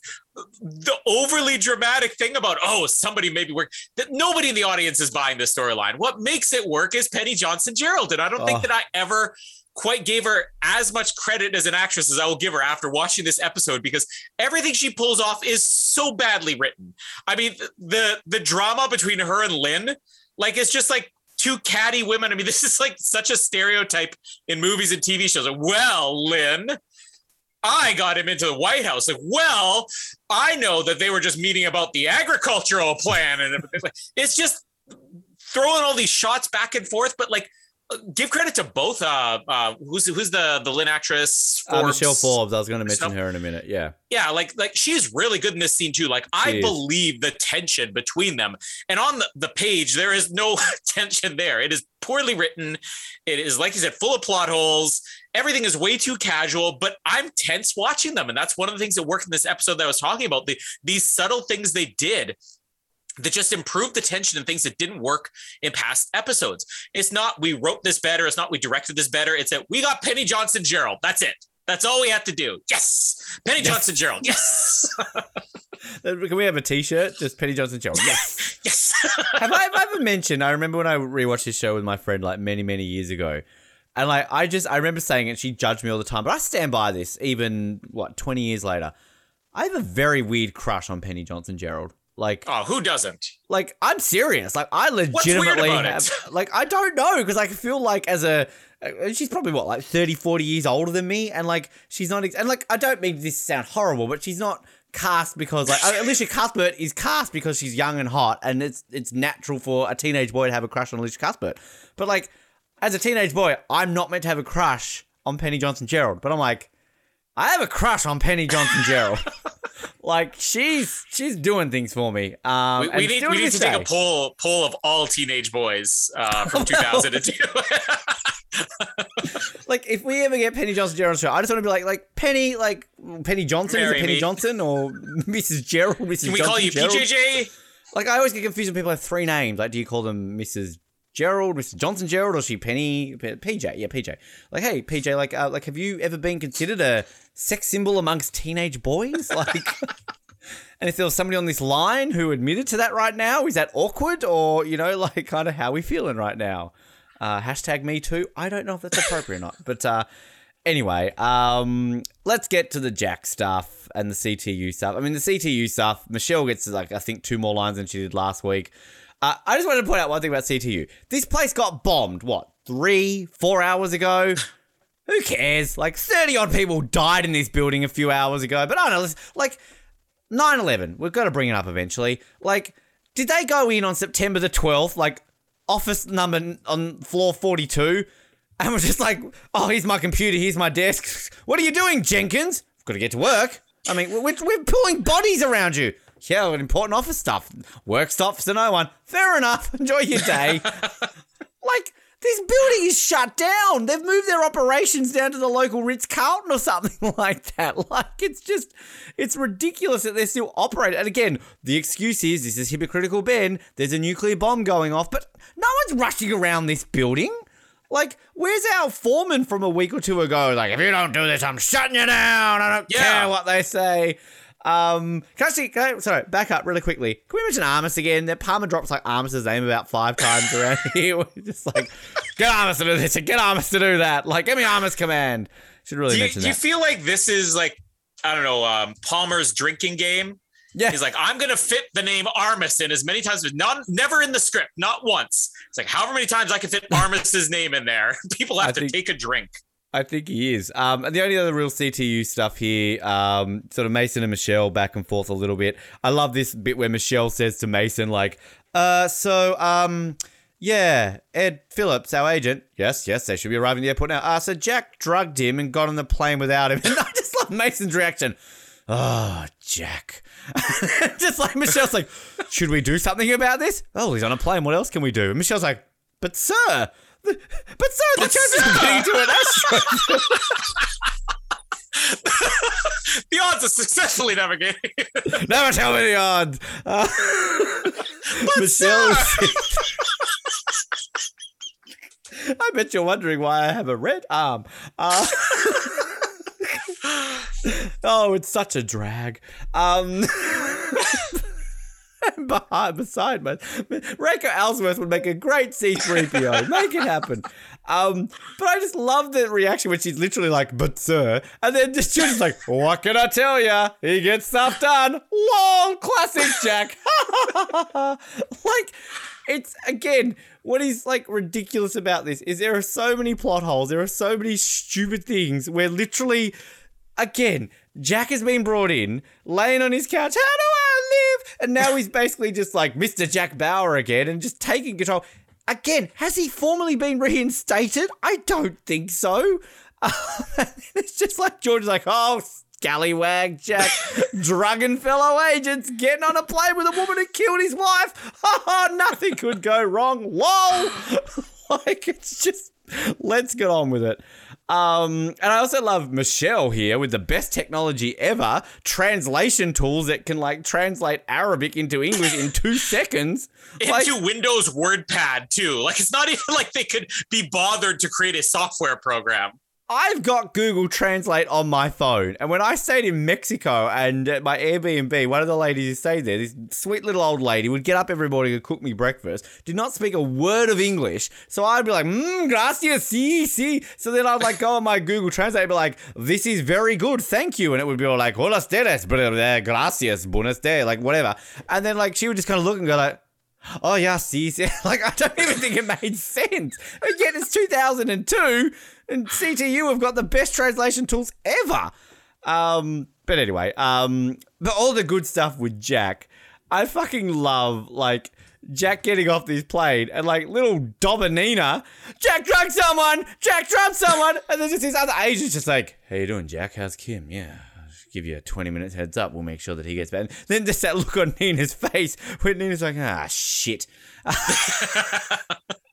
the overly dramatic thing about oh somebody maybe work that nobody in the audience is buying this storyline. What makes it work is Penny Johnson Jerald, and I don't think Oh. that I ever quite gave her as much credit as an actress as I will give her after watching this episode because everything she pulls off is so badly written. I mean the the drama between her and Lynn like it's just like two catty women. I mean, this is like such a stereotype in movies and TV shows. Well, Lynn, I got him into the White House. Like, well, I know that they were just meeting about the agricultural plan, and it's just throwing all these shots back and forth. But like, give credit to both. Uh, uh who's who's the the Lynn actress? Uh, Michelle Forbes. I was going to mention Stuff. her in a minute. Yeah. yeah like like she's really good in this scene too like i believe the tension between them and on the, the page there is no tension there it is poorly written it is like you said full of plot holes everything is way too casual but i'm tense watching them and that's one of the things that worked in this episode that i was talking about the these subtle things they did that just improved the tension and things that didn't work in past episodes. It's not we wrote this better. It's not we directed this better. It's that we got Penny Johnson Jerald. That's it. That's all we have to do. Yes. Penny. Johnson Jerald. Yes. Can we have a T-shirt? Just Penny Johnson Jerald. Yes. yes. have I have I ever mentioned? I remember when I rewatched this show with my friend like many many years ago. And like I just I remember saying it, she judged me all the time, but I stand by this even what, 20 years later. I have a very weird crush on Penny Johnson Jerald. Like Oh, who doesn't? like I'm serious. Like I weird legitimately about have, it? like I don't know because I feel like as a uh, she's probably what like 30 40 years older than me and like she's not ex- and like I don't mean this to sound horrible but she's not cast because like Elisha Cuthbert is cast because she's young and hot and it's it's natural for a teenage boy to have a crush on Elisha Cuthbert. But like as a teenage boy, I'm not meant to have a crush on Penny Johnson Jerald, but I'm like I have a crush on Penny Johnson Jerald. like she's she's doing things for me. Um, We, we need we need to take a poll poll of all teenage boys uh, from 2002. like if we ever get Penny Johnson Jerald show, I just want to be like like Penny like Penny Johnson is it Penny me. Johnson or Mrs. Jerald Mrs. Johnson? Can we Johnson call you Jerald? PJJ? Like I always get confused when people have three names. Like do you call them Mrs. Jerald, Mrs. Johnson Jerald, or she Penny P- PJ? Yeah, PJ. Like hey PJ, like uh, like have you ever been considered a sex symbol amongst teenage boys? Like. And if there was somebody on this line who admitted to that right now, is that awkward or, you know, like kind of how we feeling right now? Uh, hashtag me too. I don't know if that's appropriate or not. But uh, anyway, um, let's get to the Jack stuff and the CTU stuff. I mean, the CTU stuff, Michelle gets like, I think, two more lines than she did last week. Uh, I just wanted to point out one thing about CTU. This place got bombed, what, three, four hours ago? Who cares? Like 30 odd people died in this building a few hours ago. But I don't know, like 9 11, we've got to bring it up eventually. Like, did they go in on September the 12th, like office number on floor 42, and was just like, oh, here's my computer, here's my desk. What are you doing, Jenkins? I've Got to get to work. I mean, we're, we're pulling bodies around you. Yeah, important office stuff. Work stops to no one. Fair enough. Enjoy your day. this building is shut down. They've moved their operations down to the local Ritz Carlton or something like that. Like it's just, it's ridiculous that they're still operating. And again, the excuse is this is hypocritical, Ben. There's a nuclear bomb going off, but no one's rushing around this building. Like, where's our foreman from a week or two ago? Like, if you don't do this, I'm shutting you down. I don't Yeah. care what they say. Um, can I see? Can I, sorry, back up really quickly. Can we mention Armis again? That Palmer drops like Armis's name about five times around here. We're just like, get Armis to do this and get Armis to do that. Like, give me Armis command. Should really Do you, mention do you feel like this is like I don't know um, Palmer's drinking game? yeah, He's like, I'm gonna fit the name Armis in as many times, but not never in the script, not once. It's like however many times I can fit Armis's name in there. People have I to think- take a drink. I think he is. Um, and the only other real CTU stuff here, um, sort of Mason and Michelle back and forth a little bit. I love this bit where Michelle says to Mason, like, uh, so, um, yeah, Ed Phillips, our agent. Yes, yes, they should be arriving at the airport now. Uh, so Jack drugged him and got on the plane without him. And I just love Mason's reaction. Oh, Jack. just like Michelle's like, should we do something about this? Oh, he's on a plane. What else can we do? And Michelle's like, but sir, but sir, the But chances sir." of getting to an astro The odds of successfully navigating. Never tell me the odds. Uh, Michelle. I bet you're wondering why I have a red arm. Uh, oh, it's such a drag. Um, behind, beside my Raker Ellsworth would make a great C3PO. Make it happen. Um, but I just love the reaction when she's literally like, "But sir," and then just just like, "What can I tell ya? He gets stuff done." Long classic Jack. like, it's again what is like ridiculous about this is there are so many plot holes. There are so many stupid things where literally again, Jack has been brought in, laying on his couch. How do I And now he's basically just like Mr. Jack Bauer again and just taking control. Again, has he formally been reinstated? I don't think so. it's just like George is like, oh, scallywag Jack, drugging fellow agents, getting on a plane with a woman who killed his wife. Oh, nothing could go wrong. Lol. like, it's just, let's get on with it. Um, and I also love Michelle here with the best technology ever, translation tools that can like translate Arabic into English in two seconds. Like, Into Windows WordPad too. Like it's not even like they could be bothered to create a software program. I've got Google Translate on my phone, and when I stayed in Mexico and at my Airbnb, one of the ladies who stayed there, this sweet little old lady, would get up every morning and cook me breakfast. Did not speak a word of English, so I'd be like, "Mmm, gracias, sí, sí." So then I'd like go on my Google Translate, and be like, "This is very good, thank you," and it would be all like, "Hola ustedes, gracias, buenos dias," like whatever, and then like she would just kind of look and go like. Oh yeah, see, see, like I don't even think it made sense. Yet it's 2002, and CTU have got the best translation tools ever. Um, but anyway, um, but all the good stuff with Jack, I fucking love like Jack getting off this plane and like little Dominina, Jack drugged someone, Jack drugged someone, and then just this other agent's just like, "How you doing, Jack? How's Kim? Yeah." Give you a 20 minutes heads up. We'll make sure that he gets better. Then just that look on Nina's face where Nina's like, ah, shit.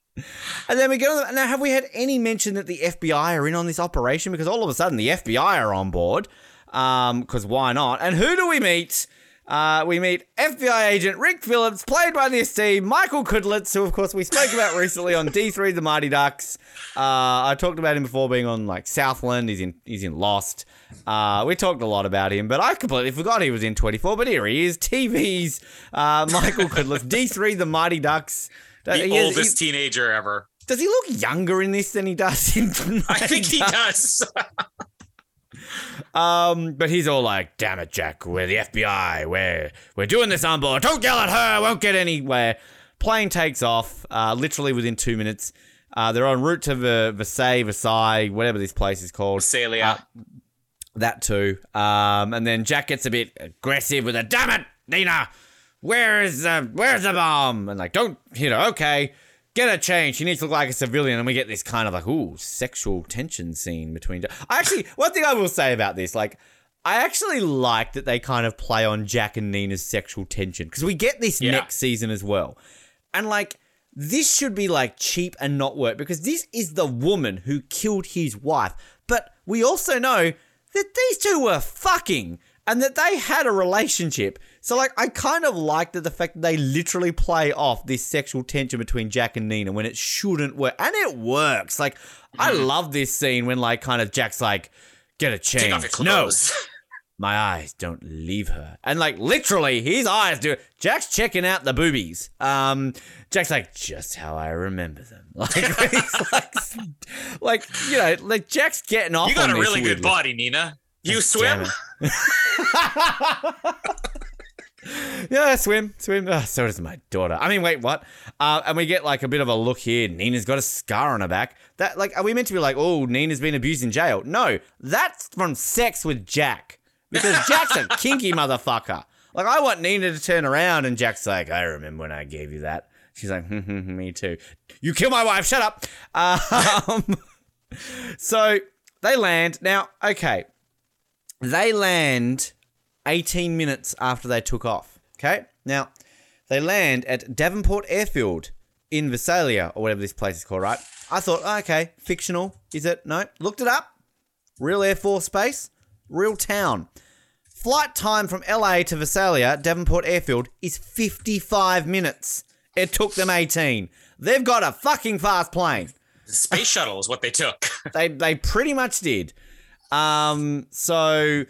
And then we go. Now, have we had any mention that the FBI are in on this operation? Because all of a sudden the FBI are on board. Um, because why not? And who do we meet? Uh, we meet FBI agent Rick Phillips, played by the esteemed Michael Kudlitz, who of course we spoke about recently on D3 The Mighty Ducks. Uh, I talked about him before being on like Southland. He's in he's in Lost. Uh, we talked a lot about him, but I completely forgot he was in 24. But here he is, TV's uh, Michael Kudlitz, D3 The Mighty Ducks. The He is- oldest he- teenager ever. does he look younger in this than he does in? I think he does. Um, but he's all like, "Damn it, Jack! We're the FBI. We're we're doing this on board. Don't yell at her. Won't get anywhere." Plane takes off. Uh, literally within two minutes. Uh, they're en route to Ver- Versailles, Versailles, whatever this place is called. Celia. That too. Um, and then Jack gets a bit aggressive with a "Damn it, Nina! Where is the where's the bomb?" And like, "Don't hit her." Okay. Get her changed. She needs to look like a civilian, and we get this kind of like, ooh, sexual tension scene between. I actually, one thing I will say about this, like, I actually like that they kind of play on Jack and Nina's sexual tension because we get this Yeah. next season as well, and like, this should be like cheap and not work because this is the woman who killed his wife, but we also know that these two were fucking and that they had a relationship. So like I kind of like that the fact that they literally play off this sexual tension between Jack and Nina when it shouldn't work. And it works. Like I love this scene when like kind of Jack's like get a change. Take off your no, clothes. my eyes don't leave her. And like literally his eyes do. Jack's checking out the boobies. Um Jack's like just how I remember them. Like he's like like you know, like Jack's getting off You got a really good body, Nina. You swim? yeah, swim, swim. Oh, so does my daughter. I mean, wait, what? Uh, and we get like a bit of a look here. Nina's got a scar on her back. That like, are we meant to be like, oh, Nina's been abused in jail? No, that's from sex with Jack because Jack's a kinky motherfucker. Like, I want Nina to turn around, and Jack's like, I remember when I gave you that. She's like, "Hmm, hmm, hmm, me too. You kill my wife. Shut up. Um, so they land now. Okay, they land 18 minutes after they took off. Okay? Now, they land at Davenport Airfield in Visalia, or whatever this place is called, right? I thought, oh, okay, fictional. Is it? No. Looked it up. Real Air Force Base, real town. Flight time from LA to Visalia, Davenport Airfield, is 55 minutes. It took them 18. They've got a fucking fast plane Space shuttle is what they took. they they pretty much did. Um, so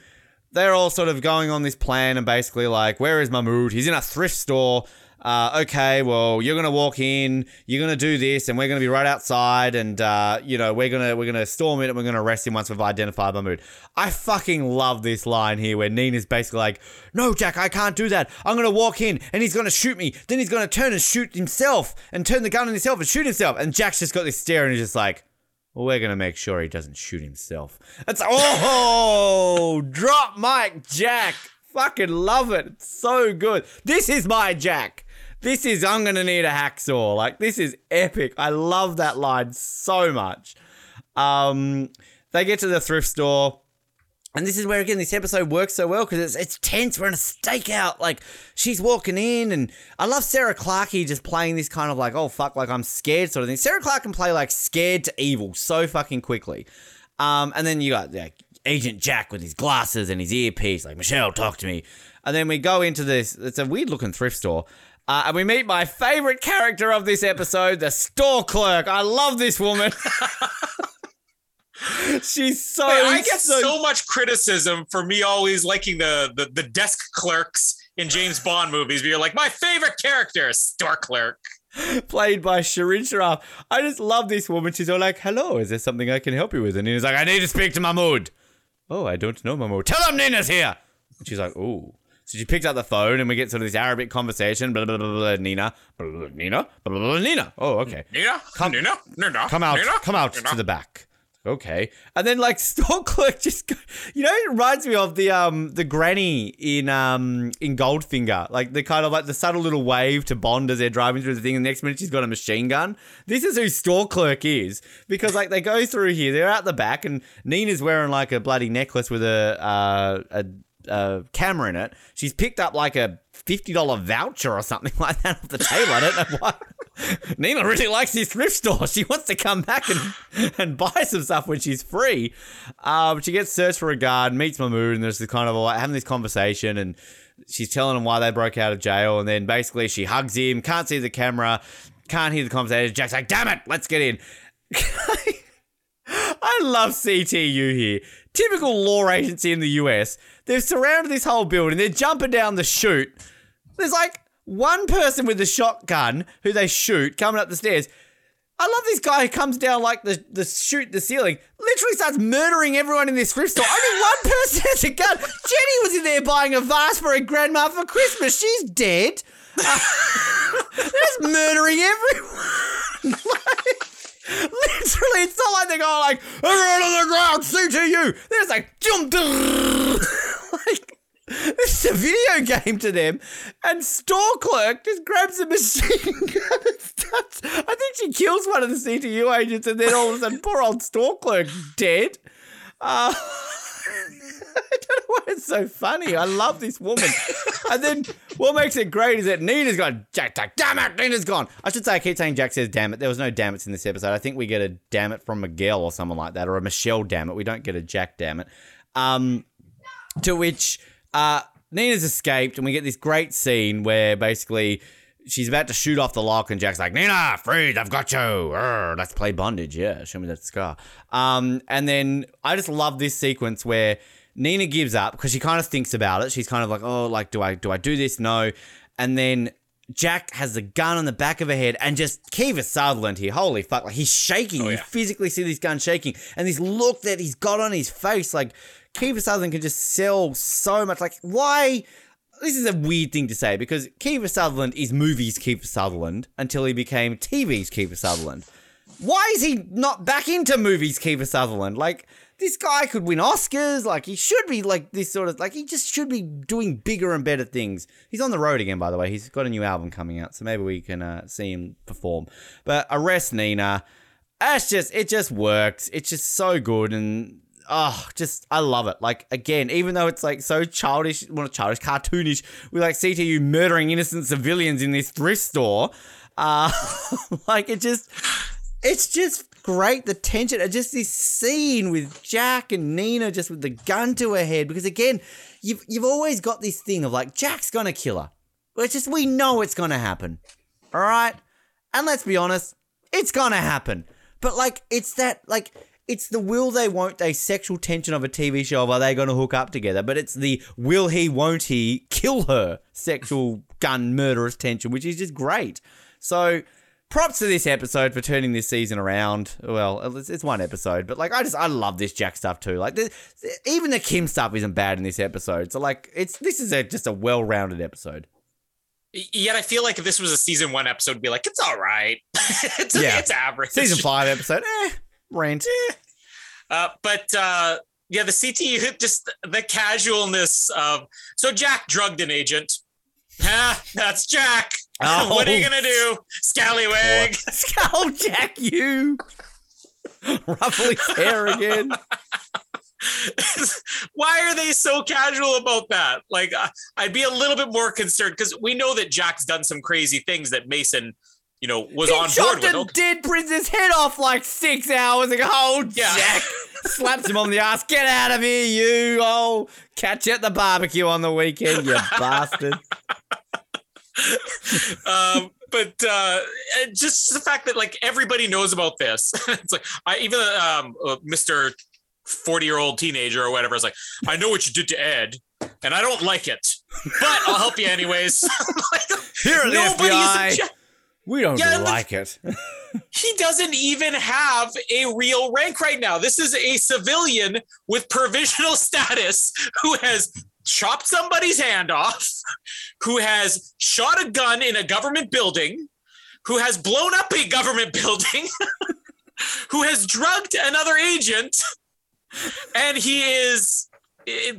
they're all sort of going on this plan and basically like, where is Mahmood? He's in a thrift store. Uh, okay, well, you're gonna walk in, you're gonna do this, and we're gonna be right outside, and uh, you know, we're gonna we're gonna storm it, and we're gonna arrest him once we've identified Mahmood. I fucking love this line here where Nina's basically like, "No, Jack, I can't do that. I'm gonna walk in, and he's gonna shoot me. Then he's gonna turn and shoot himself, and turn the gun on himself and shoot himself." And Jack's just got this stare, and he's just like, we're gonna make sure he doesn't shoot himself. That's oh, drop mic Jack. Fucking love it. It's so good. This is my Jack. This is I'm gonna need a hacksaw. Like this is epic. I love that line so much. Um, they get to the thrift store. And this is where again this episode works so well because it's it's tense. We're in a stakeout. Like she's walking in, and I love Sarah Clarke just playing this kind of like oh fuck like I'm scared sort of thing. Sarah Clarke can play like scared to evil so fucking quickly. Um, and then you got like Agent Jack with his glasses and his earpiece. Like Michelle, talk to me. And then we go into this. It's a weird looking thrift store. Uh, and we meet my favorite character of this episode, the store clerk. I love this woman. She's so. I get so, much criticism for me always liking the, the the desk clerks in James Bond movies. But you're like my favorite character, store clerk. Played by Shirin Sharaf. I just love this woman. She's all like, "Hello, is there something I can help you with?" And he's like, "I need to speak to Mahmood." Oh, I don't know Mahmood. Tell him Nina's here. And she's like, "Oh." So she picks up the phone and we get sort of this Arabic conversation. Blah blah blah blah. Nina, blah, blah, blah, Nina, blah, blah, blah, Nina. Oh, okay. Nina, Come- Nina, Nina, Come out, Nina, come out Nina. to the back. Okay, and then like store clerk just, you know, it reminds me of the um the granny in um in Goldfinger, like the kind of like the subtle little wave to Bond as they're driving through the thing, and the next minute she's got a machine gun. This is who store clerk is because like they go through here, they're out the back, and Nina's wearing like a bloody necklace with a uh, a, camera in it. She's picked up like a fifty dollar voucher or something like that off the table. I don't know why. Nina really likes this thrift store. She wants to come back and, and buy some stuff when she's free. Um, she gets searched for a guard, meets Mahmood, and there's this kind of like having this conversation, and she's telling him why they broke out of jail, and then basically she hugs him, can't see the camera, can't hear the conversation. Jack's like, "Damn it, let's get in." I love CTU here. Typical law agency in the US. They've surrounded this whole building. They're jumping down the chute. There's like one person with a shotgun who they shoot coming up the stairs. I love this guy who comes down like the, the chute, the ceiling, literally starts murdering everyone in this thrift store. Only one person has a gun. Jenny was in there buying a vase for her grandma for Christmas. She's dead. Uh, they're just murdering everyone. Like, Literally, it's not like they're go like everyone on the ground, CTU. They're just like jump, like this is a video game to them. And store clerk just grabs a machine gun and starts. I think she kills one of the CTU agents, and then all of a sudden, poor old store clerk dead. Uh, I don't know why it's so funny. I love this woman. and then what makes it great is that Nina's gone, Jack, Jack, damn it, Nina's gone. I should say, I keep saying Jack says damn it. There was no damn it's in this episode. I think we get a damn it from Miguel or someone like that, or a Michelle damn it. We don't get a Jack damn it. Um, to which uh, Nina's escaped, and we get this great scene where basically she's about to shoot off the lock, and Jack's like, Nina, freeze, I've got you. Urgh, let's play bondage. Yeah, show me that scar. Um, and then I just love this sequence where Nina gives up because she kind of thinks about it. She's kind of like, oh, like, do I do I do this? No. And then Jack has the gun on the back of her head, and just Kiefer Sutherland here, holy fuck, like he's shaking. You yeah. You physically see this gun shaking, and this look that he's got on his face, like Kiefer Sutherland can just sell so much. Like, why? This is a weird thing to say because Kiefer Sutherland is movies Kiefer Sutherland until he became TV's Kiefer Sutherland. Why is he not back into movies Kiefer Sutherland? Like, this guy could win Oscars. Like, he should be like this sort of, like, he just should be doing bigger and better things. He's on the road again, by the way. He's got a new album coming out, so maybe we can uh, see him perform. But arrest Nina. That's just, it just works. It's just so good. And oh, just I love it. Like again, even though it's like so childish, well childish, cartoonish, we like CTU murdering innocent civilians in this thrift store. Uh, like it just, it's just great. The tension, just this scene with Jack and Nina, just with the gun to her head. Because again, you've you've always got this thing of like Jack's gonna kill her. It's just we know it's gonna happen. All right, and let's be honest, it's gonna happen. But like, it's that like it's the will they won't they sexual tension of a TV show of are they going to hook up together? But it's the will he won't he kill her sexual gun murderous tension, which is just great. So props to this episode for turning this season around. Well, it's, it's one episode, but like I just I love this Jack stuff too. Like the, even the Kim stuff isn't bad in this episode. So like it's this is a, just a well rounded episode. Yet I feel like if this was a season one episode, it'd be like, it's all right. it's, Yeah. it's average. Season five episode, eh, rent. Uh, but uh, yeah, the CT just the casualness of so Jack drugged an agent. Ah, that's Jack. Oh. what are you gonna do, scallywag? Skull Jack, you his hair again. Why are they so casual about that? Like, I'd be a little bit more concerned because we know that Jack's done some crazy things that Mason, you know, was he on board with. dead prince's head off like six hours ago. Oh, Yeah. Jack slaps him on the ass. Get out of here, you! Oh, catch you at the barbecue on the weekend, you bastard. um, but uh, just the fact that like everybody knows about this. it's like I even um, uh, Mr. 40 year old teenager or whatever is like, I know what you did to Ed, and I don't like it, but I'll help you anyways. like, Here the FBI, we don't yeah, like it. he doesn't even have a real rank right now. This is a civilian with provisional status who has chopped somebody's hand off, who has shot a gun in a government building, who has blown up a government building, who has drugged another agent, and he is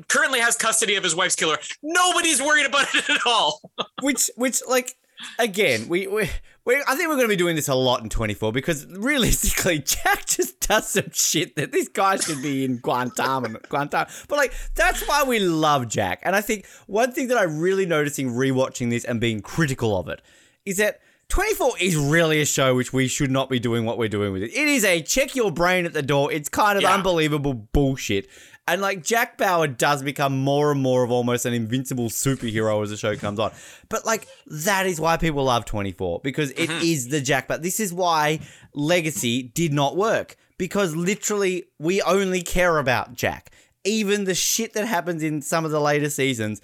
currently has custody of his wife's killer. Nobody's worried about it at all. which, which, like, again, we, we we I think we're going to be doing this a lot in 24 because realistically, Jack just does some shit that this guy should be in Guantanamo. Guantanamo. But like, that's why we love Jack. And I think one thing that I'm really noticing rewatching this and being critical of it is that 24 is really a show which we should not be doing what we're doing with it. It is a check your brain at the door. It's kind of yeah. unbelievable bullshit. And like Jack Bauer does become more and more of almost an invincible superhero as the show comes on. But like that is why people love 24 because it mm-hmm. is the Jack Bauer. This is why Legacy did not work because literally we only care about Jack. Even the shit that happens in some of the later seasons,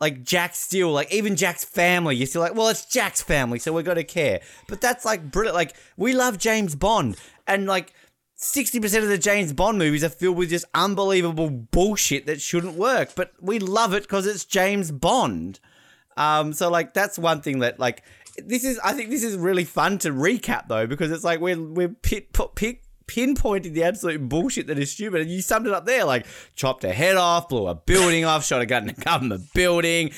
like Jack still, like even Jack's family, you're still like, well, it's Jack's family, so we're gonna care. But that's like brilliant. Like we love James Bond, and like 60% of the James Bond movies are filled with just unbelievable bullshit that shouldn't work, but we love it because it's James Bond. Um, so like that's one thing that like this is I think this is really fun to recap though because it's like we're we're pit, pick pinpointing the absolute bullshit that is stupid. And you summed it up there like chopped a head off, blew a building off, shot a gun in a government building,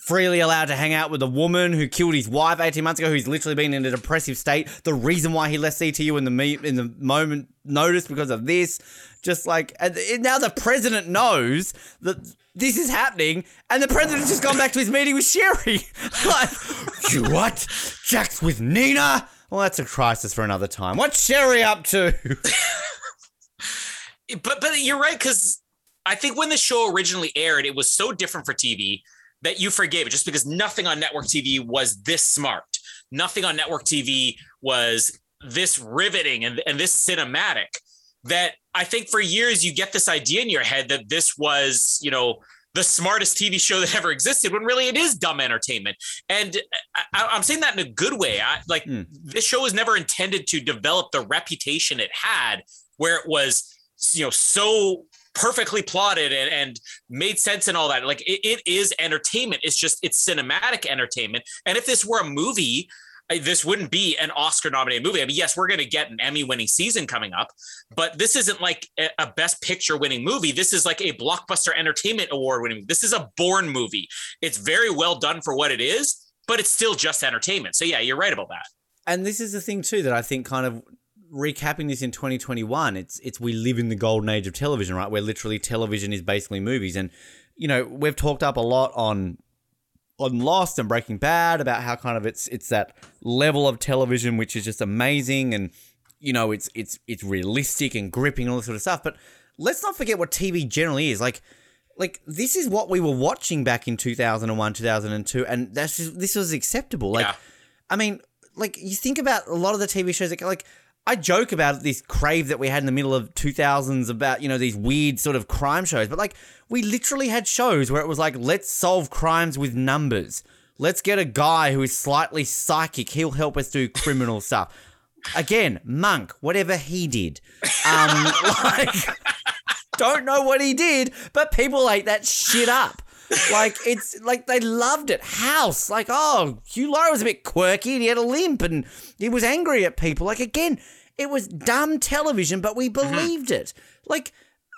freely allowed to hang out with a woman who killed his wife 18 months ago, who's literally been in a depressive state. The reason why he left CTU in the me- in the moment notice because of this. Just like now the president knows that this is happening, and the president's just gone back to his meeting with Sherry. like, you what? Jack's with Nina? Well, that's a crisis for another time. What's Sherry up to? but but you're right because I think when the show originally aired, it was so different for TV that you forgave it just because nothing on network TV was this smart. Nothing on network TV was this riveting and, and this cinematic that I think for years you get this idea in your head that this was, you know, the smartest TV show that ever existed when really it is dumb entertainment. And I, am saying that in a good way. I, like mm. this show was never intended to develop the reputation it had, where it was, you know, so perfectly plotted and, and made sense and all that. Like it, it is entertainment. It's just it's cinematic entertainment. And if this were a movie, this wouldn't be an Oscar nominated movie. I mean, yes, we're going to get an Emmy winning season coming up, but this isn't like a best picture winning movie. This is like a blockbuster entertainment award winning. This is a Bourne movie. It's very well done for what it is, but it's still just entertainment. So yeah, you're right about that. And this is the thing too that I think kind of recapping this in 2021, it's it's we live in the golden age of television, right? Where literally television is basically movies and you know, we've talked up a lot on on Lost and Breaking Bad about how kind of it's it's that level of television which is just amazing and you know it's it's it's realistic and gripping and all this sort of stuff. But let's not forget what TV generally is. Like like this is what we were watching back in 2001 2002 and that's just, this was acceptable like yeah. i mean like you think about a lot of the tv shows like, like I joke about this crave that we had in the middle of 2000s about, you know, these weird sort of crime shows, but like we literally had shows where it was like, let's solve crimes with numbers. Let's get a guy who is slightly psychic. He'll help us do criminal stuff. Again, Monk, whatever he did. Um, like, don't know what he did, but people ate that shit up. Like it's like they loved it. House, like oh, Hugh Laurie was a bit quirky and he had a limp and he was angry at people. Like again, it was dumb television, but we mm-hmm. believed mm-hmm. it. Like,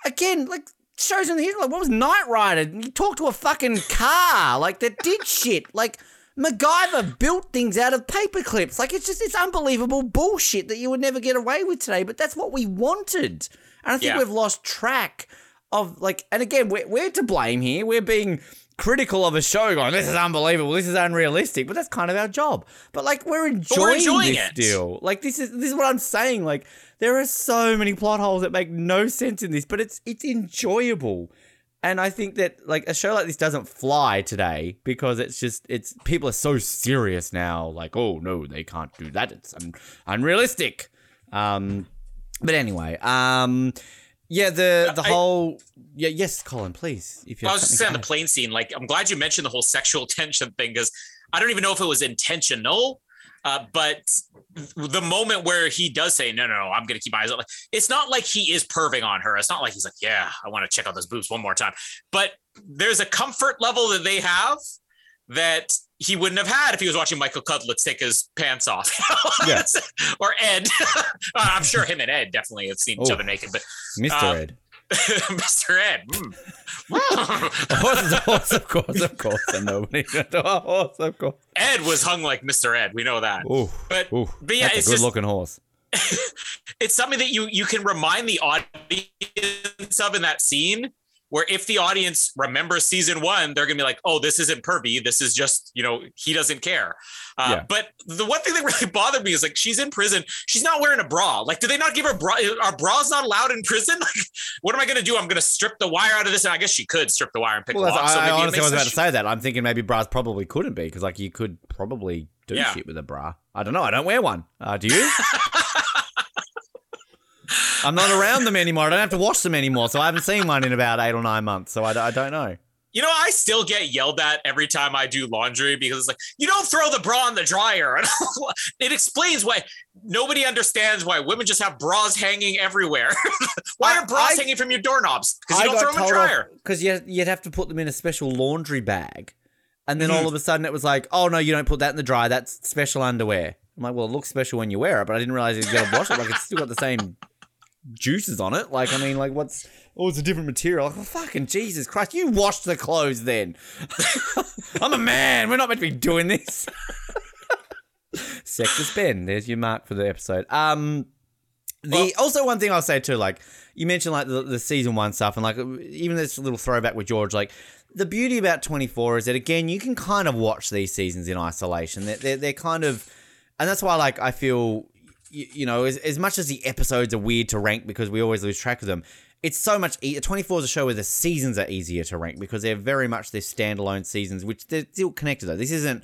again, like shows in the history. Like, what was Knight Rider? You talk to a fucking car, like that did shit. Like MacGyver built things out of paper clips. Like it's just it's unbelievable bullshit that you would never get away with today. But that's what we wanted, and I think yeah. we've lost track of like. And again, we're we're to blame here. We're being critical of a show going, this is unbelievable, this is unrealistic, but that's kind of our job. But like we're enjoying, we're enjoying this it. deal. Like this is this is what I'm saying. Like there are so many plot holes that make no sense in this, but it's it's enjoyable. And I think that like a show like this doesn't fly today because it's just it's people are so serious now. Like, oh no, they can't do that. It's un- unrealistic. Um, but anyway, um, yeah, the the I- whole yeah, yes, Colin, please. If you I was just saying the plane scene. Like, I'm glad you mentioned the whole sexual tension thing because I don't even know if it was intentional. Uh, but the moment where he does say, "No, no, no, I'm going to keep my eyes on," like, it's not like he is perving on her. It's not like he's like, "Yeah, I want to check out those boobs one more time." But there's a comfort level that they have that he wouldn't have had if he was watching Michael Cudlitz take his pants off. Yeah. or Ed. I'm sure him and Ed definitely have seen each Oh. other naked, but Mr. um, Ed. Mr. Ed. mm. Horse horse, of course, of course. And nobody a horse, of course. Ed was hung like Mr. Ed. We know that. Ooh, But ooh, but yeah, it's a good just looking horse. it's something that you you can remind the audience of in that scene. Where if the audience remembers season one, they're gonna be like, "Oh, this isn't pervy. This is just you know he doesn't care." Uh, Yeah. But the one thing that really bothered me is like she's in prison. She's not wearing a bra. Like, do they not give her bra? Are bras not allowed in prison? Like, what am I gonna do? I'm gonna strip the wire out of this, and I guess she could strip the wire and pick Well, that's, so I, I honestly was about to say that. I'm thinking maybe bras probably couldn't be because, like, you could probably do Yeah. shit with a bra. I don't know. I don't wear one. Uh, do you? I'm not around them anymore. I don't have to wash them anymore, so I haven't seen one in about eight or nine months. So I don't know. You know, I still get yelled at every time I do laundry because it's like, you don't throw the bra in the dryer. And it explains why nobody understands why women just have bras hanging everywhere. why I- are bras I- hanging from your doorknobs? Because you don't throw them in the dryer. because you, you'd have to put them in a special laundry bag, and then Mhm. all of a sudden it was like, oh no, you don't put that in the dryer. That's special underwear. I'm like, well, it looks special when you wear it, but I didn't realize you got to wash it. Like it's still got the same juices on it. Like I mean, like what's oh, it's a different material. Like, oh, fucking Jesus Christ, you washed the clothes then. I'm a man. We're not meant to be doing this. Sexist Ben. There's your mark for the episode. Um, the Well- also one thing I'll say too, like you mentioned, like the, the season one stuff, and like even this little throwback with George, like. The beauty about 24 is that again you can kind of watch these seasons in isolation. They're, they're, they're kind of, and that's why like I feel, you, you know, as, as much as the episodes are weird to rank because we always lose track of them, it's so much. E- 24 is a show where the seasons are easier to rank because they're very much their standalone seasons, which they're still connected though. This isn't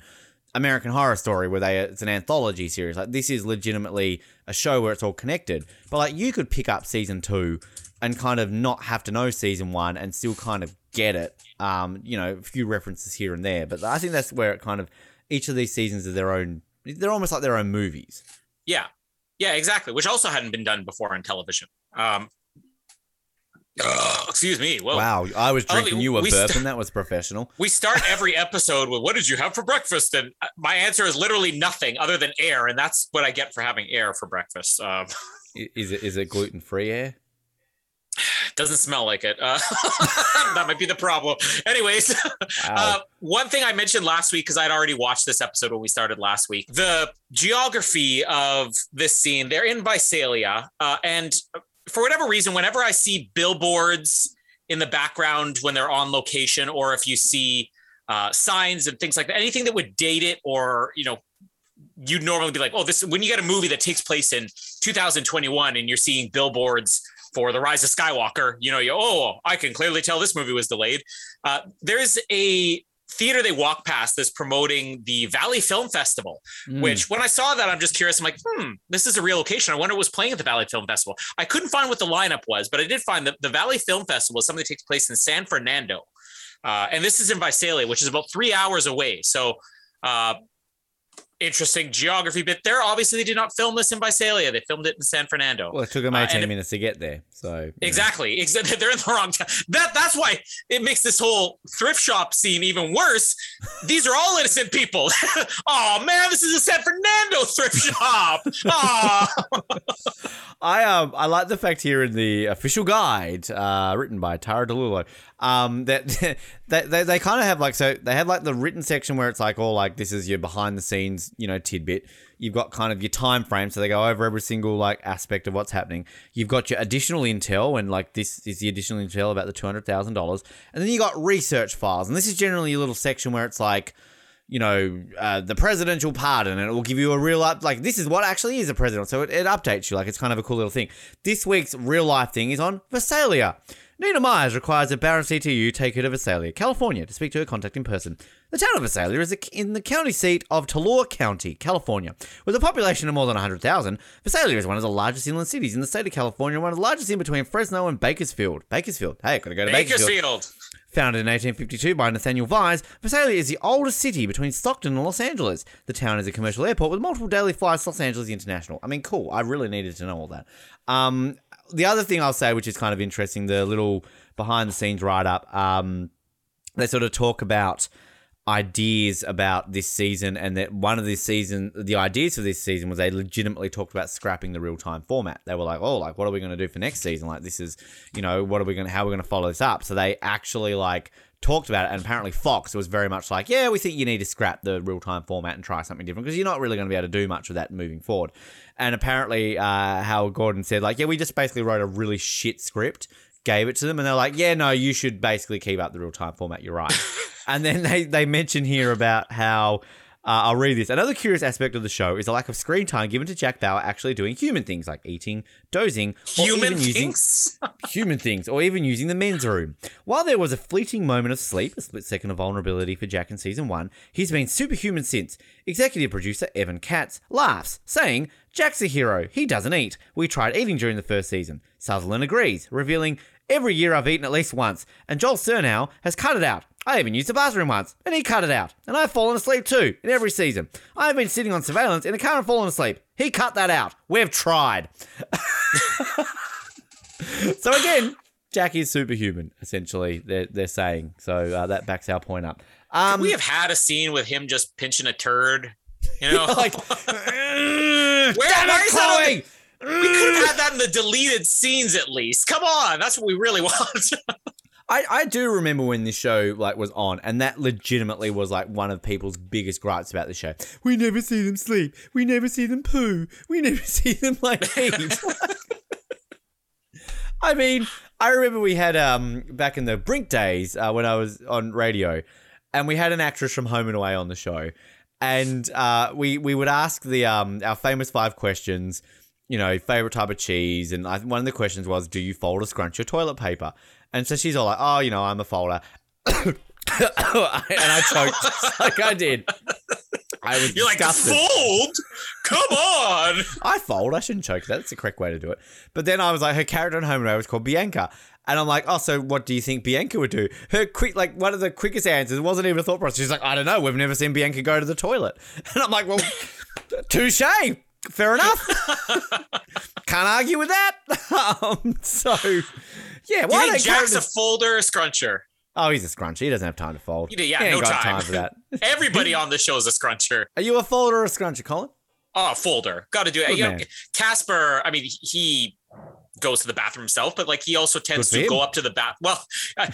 American Horror Story where they it's an anthology series. Like this is legitimately a show where it's all connected. But like you could pick up season two and kind of not have to know season one and still kind of get it. Um, you know, a few references here and there. But I think that's where it kind of each of these seasons are their own. They're almost like their own movies. Yeah. Yeah, exactly. Which also hadn't been done before on television. Um, excuse me. Whoa. Wow, I was Oh, drinking. you were we burping. st- that was professional. We start every episode with, What did you have for breakfast? And uh, my answer is literally nothing other than air. And that's what I get for having air for breakfast. Um, Is it is it gluten free air? Doesn't smell like it. Uh, that might be the problem. Anyways, Wow. uh, one thing I mentioned last week, because I'd already watched this episode when we started last week, the geography of this scene, they're in Visalia. Uh, and for whatever reason, whenever I see billboards in the background when they're on location, or if you see uh, signs and things like that, anything that would date it or, you know, you'd normally be like, oh, this, when you get a movie that takes place in 2021 and you're seeing billboards for the rise of Skywalker, you know, you oh, I can clearly tell this movie was delayed. Uh, there's a theater they walk past that's promoting the Valley Film Festival, Mm. which when I saw that, I'm just curious. I'm like, hmm, this is a real location. I wonder what was playing at the Valley Film Festival. I couldn't find what the lineup was, but I did find that the Valley Film Festival is something that takes place in San Fernando. Uh, and this is in Visalia, which is about three hours away. So, uh, interesting geography bit there. Obviously, they did not film this in Visalia. They filmed it in San Fernando. well, it took them uh, 18 it- minutes to get there. So. Exactly. Ex- They're in the wrong town. That that's why it makes this whole thrift shop scene even worse. These are all innocent people. oh man, this is a San Fernando thrift shop. Oh, I um I like the fact here in the official guide, uh, written by Tara DiLullo, um, that they, they, they kind of have like so they have like the written section where it's like all like this is your behind the scenes you know tidbit. You've got kind of your time frame, so they go over every single like aspect of what's happening. You've got your additional intel, and like this is the additional intel about the two hundred thousand dollars, and then you got research files, and this is generally a little section where it's like you know, uh, the presidential pardon, and it will give you a real up. Like this is what actually is a president, so it, it updates you. Like it's kind of a cool little thing. This week's real life thing is on Visalia. Nina Myers requires that Baron CTU take her to Visalia, California, to speak to her contact in person. The town of Visalia is in the county seat of Tulare County, California. With a population of more than 100,000, Visalia is one of the largest inland cities in the state of California, one of the largest in between Fresno and Bakersfield. Bakersfield. Hey, gotta go to Bakersfield. Bakersfield. Founded in 1852 by Nathaniel Vise, Visalia is the oldest city between Stockton and Los Angeles. The town is a commercial airport with multiple daily flights to Los Angeles International. I mean, cool. I really needed to know all that. Um, the other thing I'll say, which is kind of interesting, the little behind the scenes write up, um, they sort of talk about ideas about this season and that one of this season the ideas for this season was they legitimately talked about scrapping the real-time format. They were like oh like what are we going to do for next season? Like this is you know what are we going to how are we going to follow this up? So they actually like talked about it and apparently fox was very much like yeah we think you need to scrap the real-time format and try something different because you're not really going to be able to do much of that moving forward. And apparently uh, howard gordon said like yeah we just basically wrote a really shit script gave it to them and they're like yeah no you should basically keep up the real-time format you're right and then they, they mention here about how uh, I'll read this. Another curious aspect of the show is the lack of screen time given to Jack Bauer actually doing human things like eating, dozing, or Human things. human things, or even using the men's room. While there was a fleeting moment of sleep, a split second of vulnerability for Jack in season one, he's been superhuman since. Executive producer Evan Katz laughs, saying, Jack's a hero. He doesn't eat. We tried eating during the first season. Sutherland agrees, revealing, Every year I've eaten at least once, and Joel Surnow has cut it out. I even used the bathroom once, and he cut it out. And I've fallen asleep too, in every season. I've been sitting on surveillance in a car and fallen asleep. He cut that out. We've tried. so again, Jack is superhuman, essentially, they're, they're saying. So uh, that backs our point up. Um, we have had a scene with him just pinching a turd. You know, like, Where, Damn why it, is that on Chloe! We could have had that in the deleted scenes at least. Come on, that's what we really want. I, I do remember when this show like was on, and that legitimately was like one of people's biggest gripes about the show. We never see them sleep. We never see them poo. We never see them like eat. I mean, I remember we had um back in the Brink days uh, when I was on radio, and we had an actress from Home and Away on the show, and uh, we we would ask the um our famous five questions. You know, favorite type of cheese, and I, one of the questions was, "Do you fold or scrunch your toilet paper?" And so she's all like, "Oh, you know, I'm a folder," and I choked just like I did. I was You're like disgusted. fold. Come on. I fold. I shouldn't choke. That's the correct way to do it. But then I was like, her character in Home and Away was called Bianca. And I'm like, oh, so what do you think Bianca would do? Her quick, like, one of the quickest answers wasn't even a thought process. She's like, I don't know. We've never seen Bianca go to the toilet. And I'm like, well, touche. Fair enough. Can't argue with that. um, so, yeah, You why think don't Jack's a folder or a scruncher? Oh, he's a scruncher. He doesn't have time to fold. Yeah, yeah, no got time. for that. Everybody on the show is a scruncher. Are you a folder or a scruncher, Colin? Oh, folder. Got to do it. Good You know. Casper, I mean, he goes to the bathroom himself, but like he also tends to go up to the bath. Well, I'm,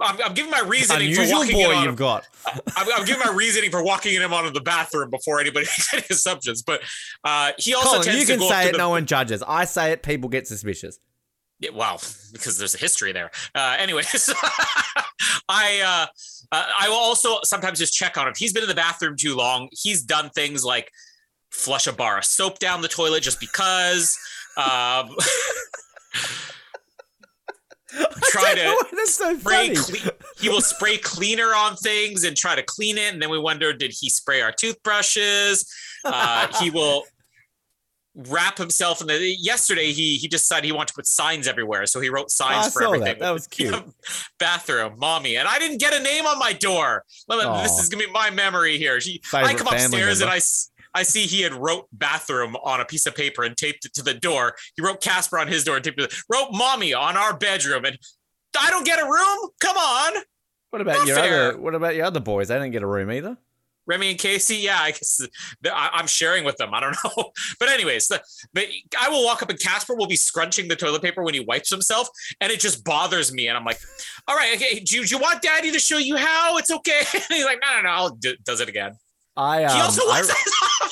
I'm giving my reasoning for Unusual walking boy in on you've got. I'm, I'm giving my reasoning for walking in him onto the bathroom before anybody makes any assumptions. But uh, he also Colin, tends you to can go up say to it, the, no one judges. I say it, people get suspicious. Yeah, well, because there's a history there. Uh, anyways, I uh, uh, I will also sometimes just check on him. He's been in the bathroom too long, he's done things like flush a bar of soap down the toilet just because. Um, try to so spray. funny. Cle- he will spray cleaner on things and try to clean it, and then we wonder, did he spray our toothbrushes? Uh, he will wrap himself in the. Yesterday, he he decided he wanted to put signs everywhere, so he wrote signs I for everything. that. That was cute. Bathroom, mommy, and I didn't get a name on my door. This is gonna be my memory here. She, I come upstairs and. I. I see he had wrote bathroom on a piece of paper and taped it to the door. He wrote Casper on his door and taped it. Wrote mommy on our bedroom, and I don't get a room. Come on, What about Not your fair. other? What about your other boys? They didn't get a room either. Remy and Casey. Yeah, I guess I'm sharing with them. I don't know, but anyways, the, but I will walk up and Casper will be scrunching the toilet paper when he wipes himself, and it just bothers me. And I'm like, "All right, okay, do, you- do you want Daddy to show you how? It's okay." And he's like, "No, no, no." I'll do, does it again. I um, He also I- wants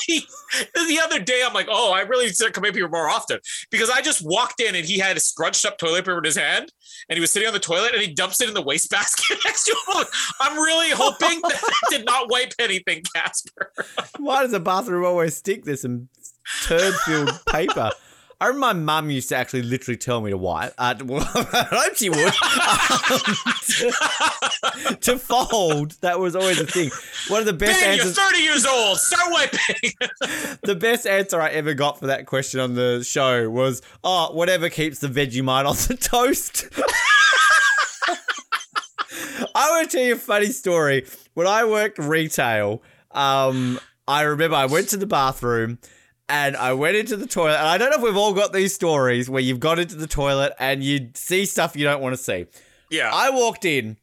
he, the other day. I'm like, oh, I really need to come up here more often because I just walked in and he had a scrunched up toilet paper in his hand and he was sitting on the toilet and he dumps it in the wastebasket next to him. I'm really hoping that I did not wipe anything, Casper. why does the bathroom always stick? There's some turd-filled paper. I remember my mum used to actually literally tell me to wipe. Uh, well, I hope she would. Um, to, to fold. That was always a thing. One of the best Ben, you're 30 years old. Start wiping. The best answer I ever got for that question on the show was, "Oh, whatever keeps the Vegemite on the toast." I want to tell you a funny story. When I worked retail, um, I remember I went to the bathroom and I went into the toilet. And I don't know if we've all got these stories where you've got into the toilet and you see stuff you don't want to see. yeah. I walked in.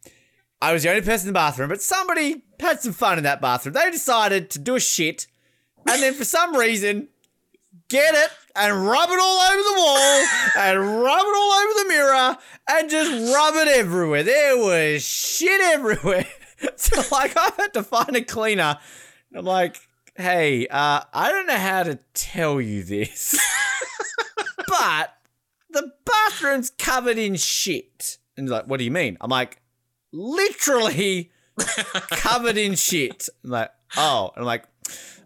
I was the only person in the bathroom, but somebody had some fun in that bathroom. They decided to do a shit, and then for some reason, get it and rub it all over the wall, and rub it all over the mirror, and just rub it everywhere. There was shit everywhere. So like, I had to find a cleaner. I'm like, hey, uh, I don't know how to tell you this, but the bathroom's covered in shit. And he's like, what do you mean? I'm like, literally covered in shit. I'm like, oh. And I'm like,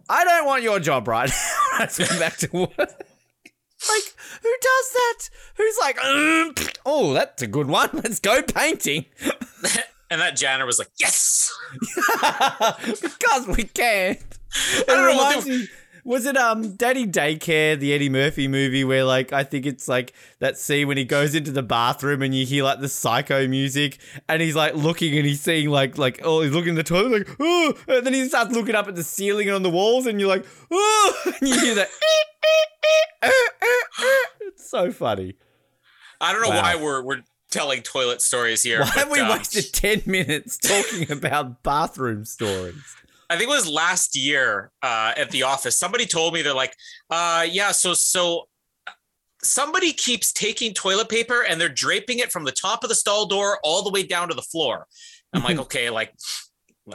I don't want your job right now. I just went back to work. Like, who does that? Who's like, "Um, oh, that's a good one. Let's go painting. and that janitor was like, yes. because we can. It don't know reminds me. Was it um Daddy Daycare, the Eddie Murphy movie, where like I think it's like that scene when he goes into the bathroom and you hear like the psycho music and he's like looking and he's seeing like like oh he's looking in the toilet like oh and then he starts looking up at the ceiling and on the walls and you're like oh and you hear that it's so funny. I don't know Wow. why we're we're telling toilet stories here. Why have we uh, wasted ten minutes talking about bathroom stories? I think it was last year uh, at the office. Somebody told me they're like, uh, yeah, so so somebody keeps taking toilet paper and they're draping it from the top of the stall door all the way down to the floor. I'm like, okay, like,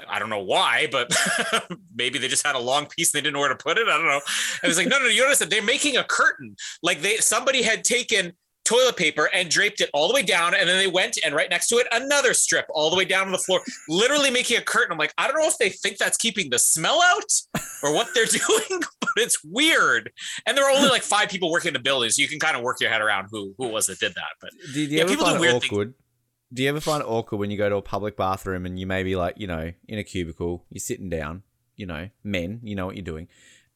I don't know why, but maybe they just had a long piece and they didn't know where to put it. I don't know. And it's like, no, no, you notice that they're making a curtain. Like they somebody had taken toilet paper and draped it all the way down, and then they went and right next to it another strip all the way down to the floor, literally making a curtain. I'm like, I don't know if they think that's keeping the smell out or what they're doing, but it's weird. And there are only like five people working in the building, so you can kind of work your head around who who it was that did that. But do, you Yeah, ever people do weird things. awkward? Do you ever find it awkward when you go to a public bathroom and you maybe like, you know, in a cubicle, you're sitting down, you know, men, you know what you're doing.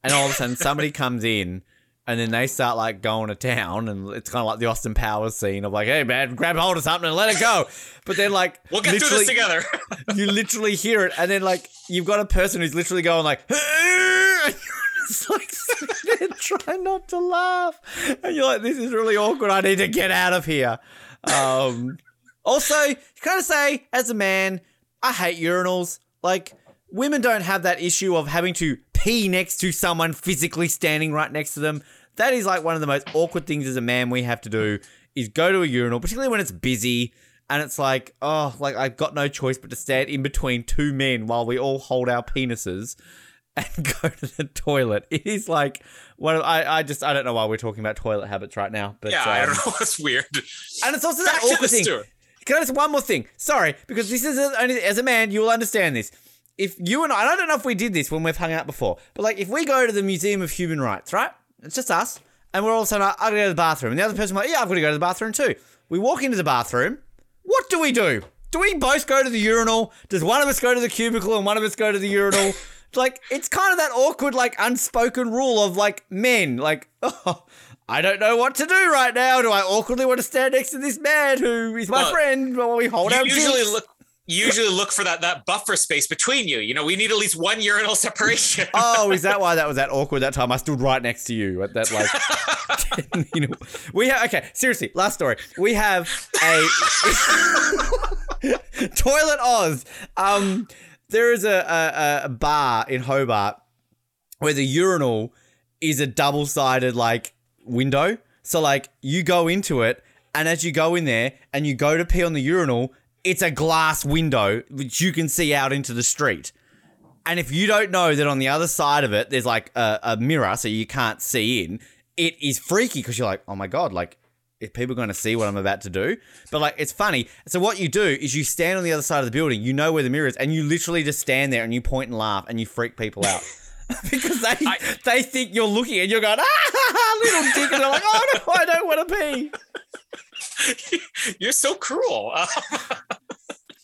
And all of a sudden somebody comes in and then they start like going to town and it's kind of like the Austin Powers scene of like, hey man, grab hold of something and let it go. But then like we'll get through this together. you literally hear it, and then like you've got a person who's literally going like, just like sitting trying not to laugh, and you're like, this is really awkward. I need to get out of here. Um, also, kind of say as a man, I hate urinals. Like women don't have that issue of having to pee next to someone physically standing right next to them. That is like one of the most awkward things as a man we have to do is go to a urinal, particularly when it's busy and it's like, oh, like I've got no choice but to stand in between two men while we all hold our penises and go to the toilet. It is like one of I, I just I don't know why we're talking about toilet habits right now, but yeah, I um, don't know. It's weird. and it's also Back that awkward thing. Can I just one more thing? Sorry, because this is only as a man you will understand this. If you and I, and I don't know if we did this when we've hung out before, but like if we go to the Museum of Human Rights, right? It's just us, and we're all of a sudden like, I gotta go to the bathroom, and the other person like, yeah, I've got to go to the bathroom too. We walk into the bathroom. What do we do? Do we both go to the urinal? Does one of us go to the cubicle and one of us go to the urinal? like it's kind of that awkward, like unspoken rule of like men, like oh, I don't know what to do right now. Do I awkwardly want to stand next to this man who is my Well, friend while we hold You our usually look usually look for that that buffer space between you. You know, we need at least one urinal separation. Oh, is that why that was that awkward that time? I stood right next to you at that like. you know, we have okay. Seriously, last story. We have a toilet Oz. Um, there is a, a a bar in Hobart where the urinal is a double sided like window. So like you go into it, and as you go in there and you go to pee on the urinal, it's a glass window which you can see out into the street. And if you don't know that on the other side of it, there's like a, a mirror so you can't see in, it is freaky because you're like, oh my God, like, if people are going to see what I'm about to do? But like, it's funny. So what you do is you stand on the other side of the building, you know where the mirror is, and you literally just stand there and you point and laugh and you freak people out. because they they think you're looking and you're going ah little dick and they're like oh no I don't want to pee. You're so cruel.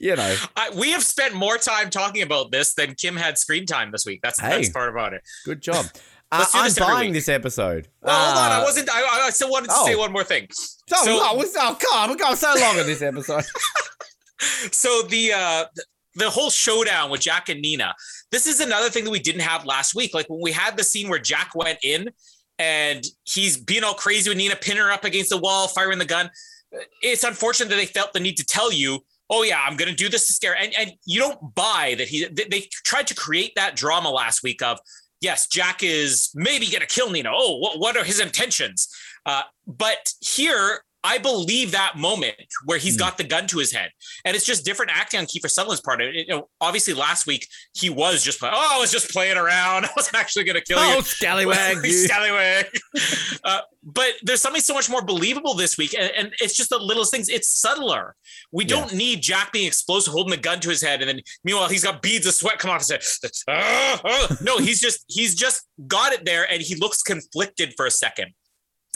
Uh, You know, I, we have spent more time talking about this than Kim had screen time this week. That's the Hey. best part about it. good job. Uh, I'm buying week. this episode. Well, hold on. I Uh, wasn't. I, I still wanted to oh. say one more thing. Oh, So- oh, we're- oh, come on, we're going so long in this episode. So the uh the whole showdown with Jack and Nina. This is another thing that we didn't have last week. Like when we had the scene where Jack went in and he's being all crazy with Nina, pinning her up against the wall, firing the gun. It's unfortunate that they felt the need to tell you, oh yeah, I'm gonna do this to scare. And and you don't buy that he they, tried to create that drama last week of yes, Jack is maybe gonna kill Nina. Oh, what, what are his intentions? Uh, but here I believe that moment where he's Hmm. got the gun to his head, and it's just different acting on Kiefer Sutherland's part. It- you know, obviously last week he was just playing. Oh, I was just playing around. I wasn't actually going to kill you. oh, scallywag! Scallywag. uh, but there's something so much more believable this week, and, and it's just the littlest things. It's subtler. We Yeah. don't need Jack being explosive, holding the gun to his head, and then meanwhile he's got beads of sweat come off his head. No, he's just he's just got it there, and he looks conflicted for a second.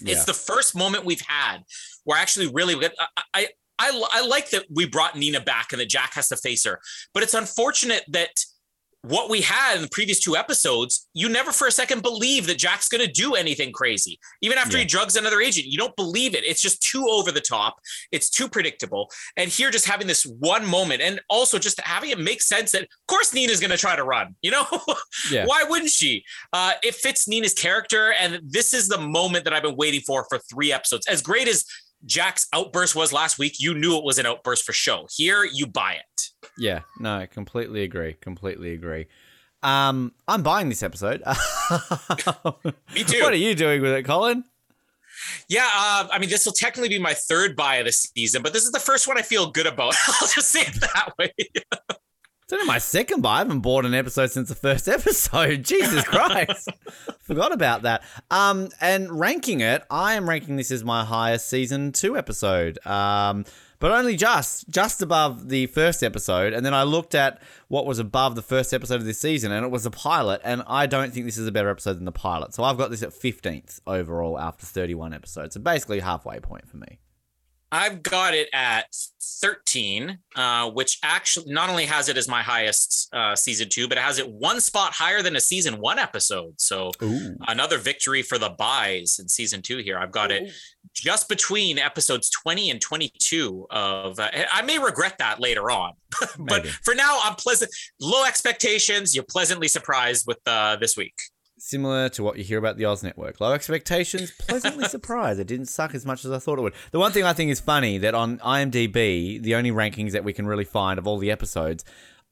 Yeah. It's the first moment we've had where actually really I, I I I like that we brought Nina back and that Jack has to face her, but it's unfortunate that what we had in the previous two episodes, you never for a second believe that Jack's going to do anything crazy. Even after he drugs another agent, you don't believe it. It's just too over the top. It's too predictable. And here, just having this one moment, and also just having it make sense that, of course, Nina's going to try to run. You know, Yeah. why wouldn't she? Uh, it fits Nina's character, and this is the moment that I've been waiting for for three episodes. As great as Jack's outburst was last week, you knew it was an outburst for show. Here, you buy it. Yeah, no, I completely agree. Completely agree. Um, I'm buying this episode. Me too. What are you doing with it, Colin? Yeah, uh, I mean, this will technically be my third buy of the season, but this is the first one I feel good about. I'll just say it that way. It's only my second buy. I haven't bought an episode since the first episode. Jesus Christ. Forgot about that. Um, and ranking it, I am ranking this as my highest season two episode. Um, but only just, just above the first episode. And then I looked at what was above the first episode of this season, and it was the pilot. And I don't think this is a better episode than the pilot. So I've got this at 15th overall after 31 episodes. So basically halfway point for me. I've got it at 13, uh, which actually not only has it as my highest uh, season two, but it has it one spot higher than a season one episode. So Ooh. another victory for the buys in season two here. I've got it just between episodes 20 and 22 of uh, I may regret that later on. but Maybe. for now I'm pleasant low expectations, you're pleasantly surprised with uh, this week. Similar to what you hear about the Oz Network. Low expectations, pleasantly surprised. It didn't suck as much as I thought it would. The one thing I think is funny that on IMDb, the only rankings that we can really find of all the episodes,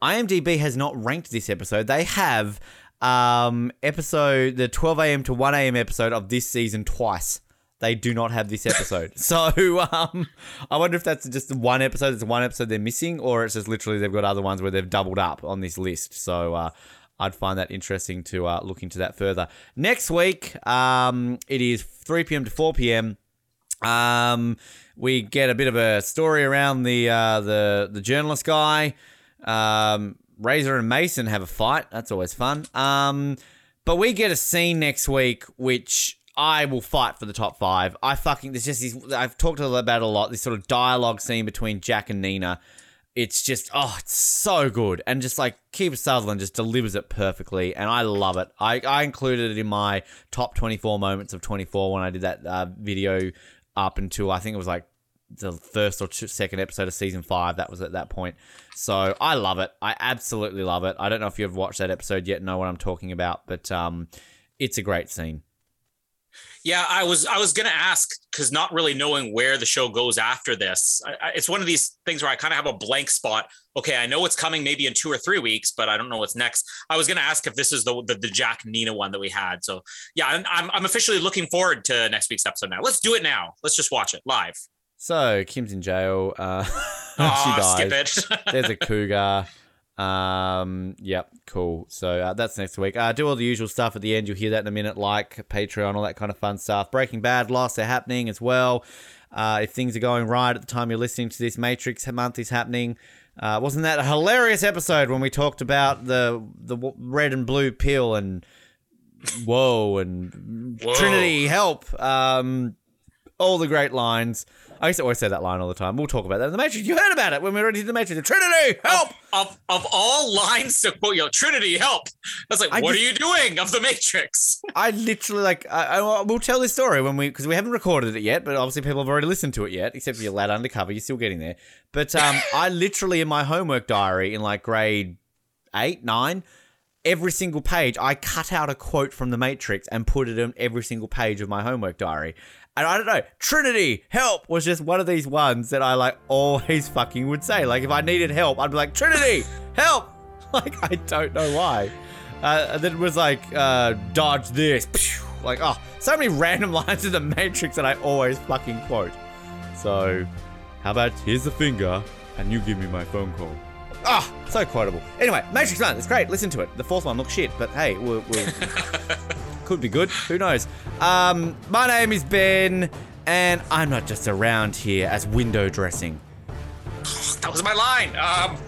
IMDb has not ranked this episode. They have um, episode the 12 a.m. to 1 a.m. episode of this season twice. They do not have this episode. so um, I wonder if that's just one episode. It's one episode they're missing, or it's just literally they've got other ones where they've doubled up on this list. So uh, I'd find that interesting to uh, look into that further. Next week, um, it is 3 p.m. to 4 p.m. Um, we get a bit of a story around the uh, the the journalist guy. Um, Reza and Mason have a fight. That's always fun. Um, but we get a scene next week, which I will fight for the top five. I fucking there's just this. I've talked about a lot. This sort of dialogue scene between Jack and Nina. It's just oh, it's so good, and just like Kiefer Sutherland just delivers it perfectly, and I love it. I, I included it in my top 24 moments of 24 when I did that uh, video up until I think it was like the first or two, second episode of season five. That was at that point. So I love it. I absolutely love it. I don't know if you've watched that episode yet, know what I'm talking about, but um, it's a great scene. Yeah, I was I was gonna ask because not really knowing where the show goes after this, I, I, it's one of these things where I kind of have a blank spot. Okay, I know what's coming maybe in two or three weeks, but I don't know what's next. I was gonna ask if this is the the, the Jack Nina one that we had. So yeah, I'm, I'm I'm officially looking forward to next week's episode now. Let's do it now. Let's just watch it live. So Kim's in jail. Uh, Oh, she dies. skip it. There's a cougar. Um, yep, cool. So uh, that's next week. Uh, do all the usual stuff at the end. You'll hear that in a minute, like Patreon, all that kind of fun stuff. Breaking Bad, Lost, they're happening as well. Uh, if things are going right at the time you're listening to this, Matrix month is happening. Uh, wasn't that a hilarious episode when we talked about the the w- red and blue pill and whoa and Whoa. Trinity help. Um, all the great lines. I used to always say that line all the time. We'll talk about that in the Matrix. You heard about it when we were ready to the Matrix. The Trinity help. Of of all lines to quote, you know, Trinity, help. That's like, I what just- are you doing of the Matrix? I literally like. I, I we'll tell this story when we because we haven't recorded it yet, but obviously people have already listened to it yet. Except for your lad undercover, you're still getting there. But um, I literally in my homework diary in like grade eight, nine, every single page I cut out a quote from the Matrix and put it on every single page of my homework diary. And I don't know, Trinity, help was just one of these ones that I like always fucking would say. Like if I needed help, I'd be like, Trinity, help! Like I don't know why. Uh, and then it was like, uh, dodge this. Like, oh, so many random lines in the Matrix that I always fucking quote. So, how about here's the finger, and you give me my phone call. Ah, so quotable. Anyway, Matrix 1, it's great. Listen to it. The fourth one looks shit, but hey, we'll, we'll could be good. Who knows? Um, my name is Ben, and I'm not just around here as window dressing. That was my line. Um,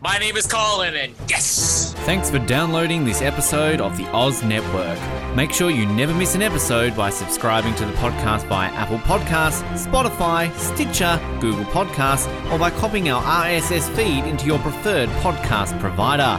my name is Colin, and yes, Thanks for downloading this episode of the Oz Network. Make sure you never miss an episode by subscribing to the podcast via Apple Podcasts, Spotify, Stitcher, Google Podcasts, or by copying our RSS feed into your preferred podcast provider.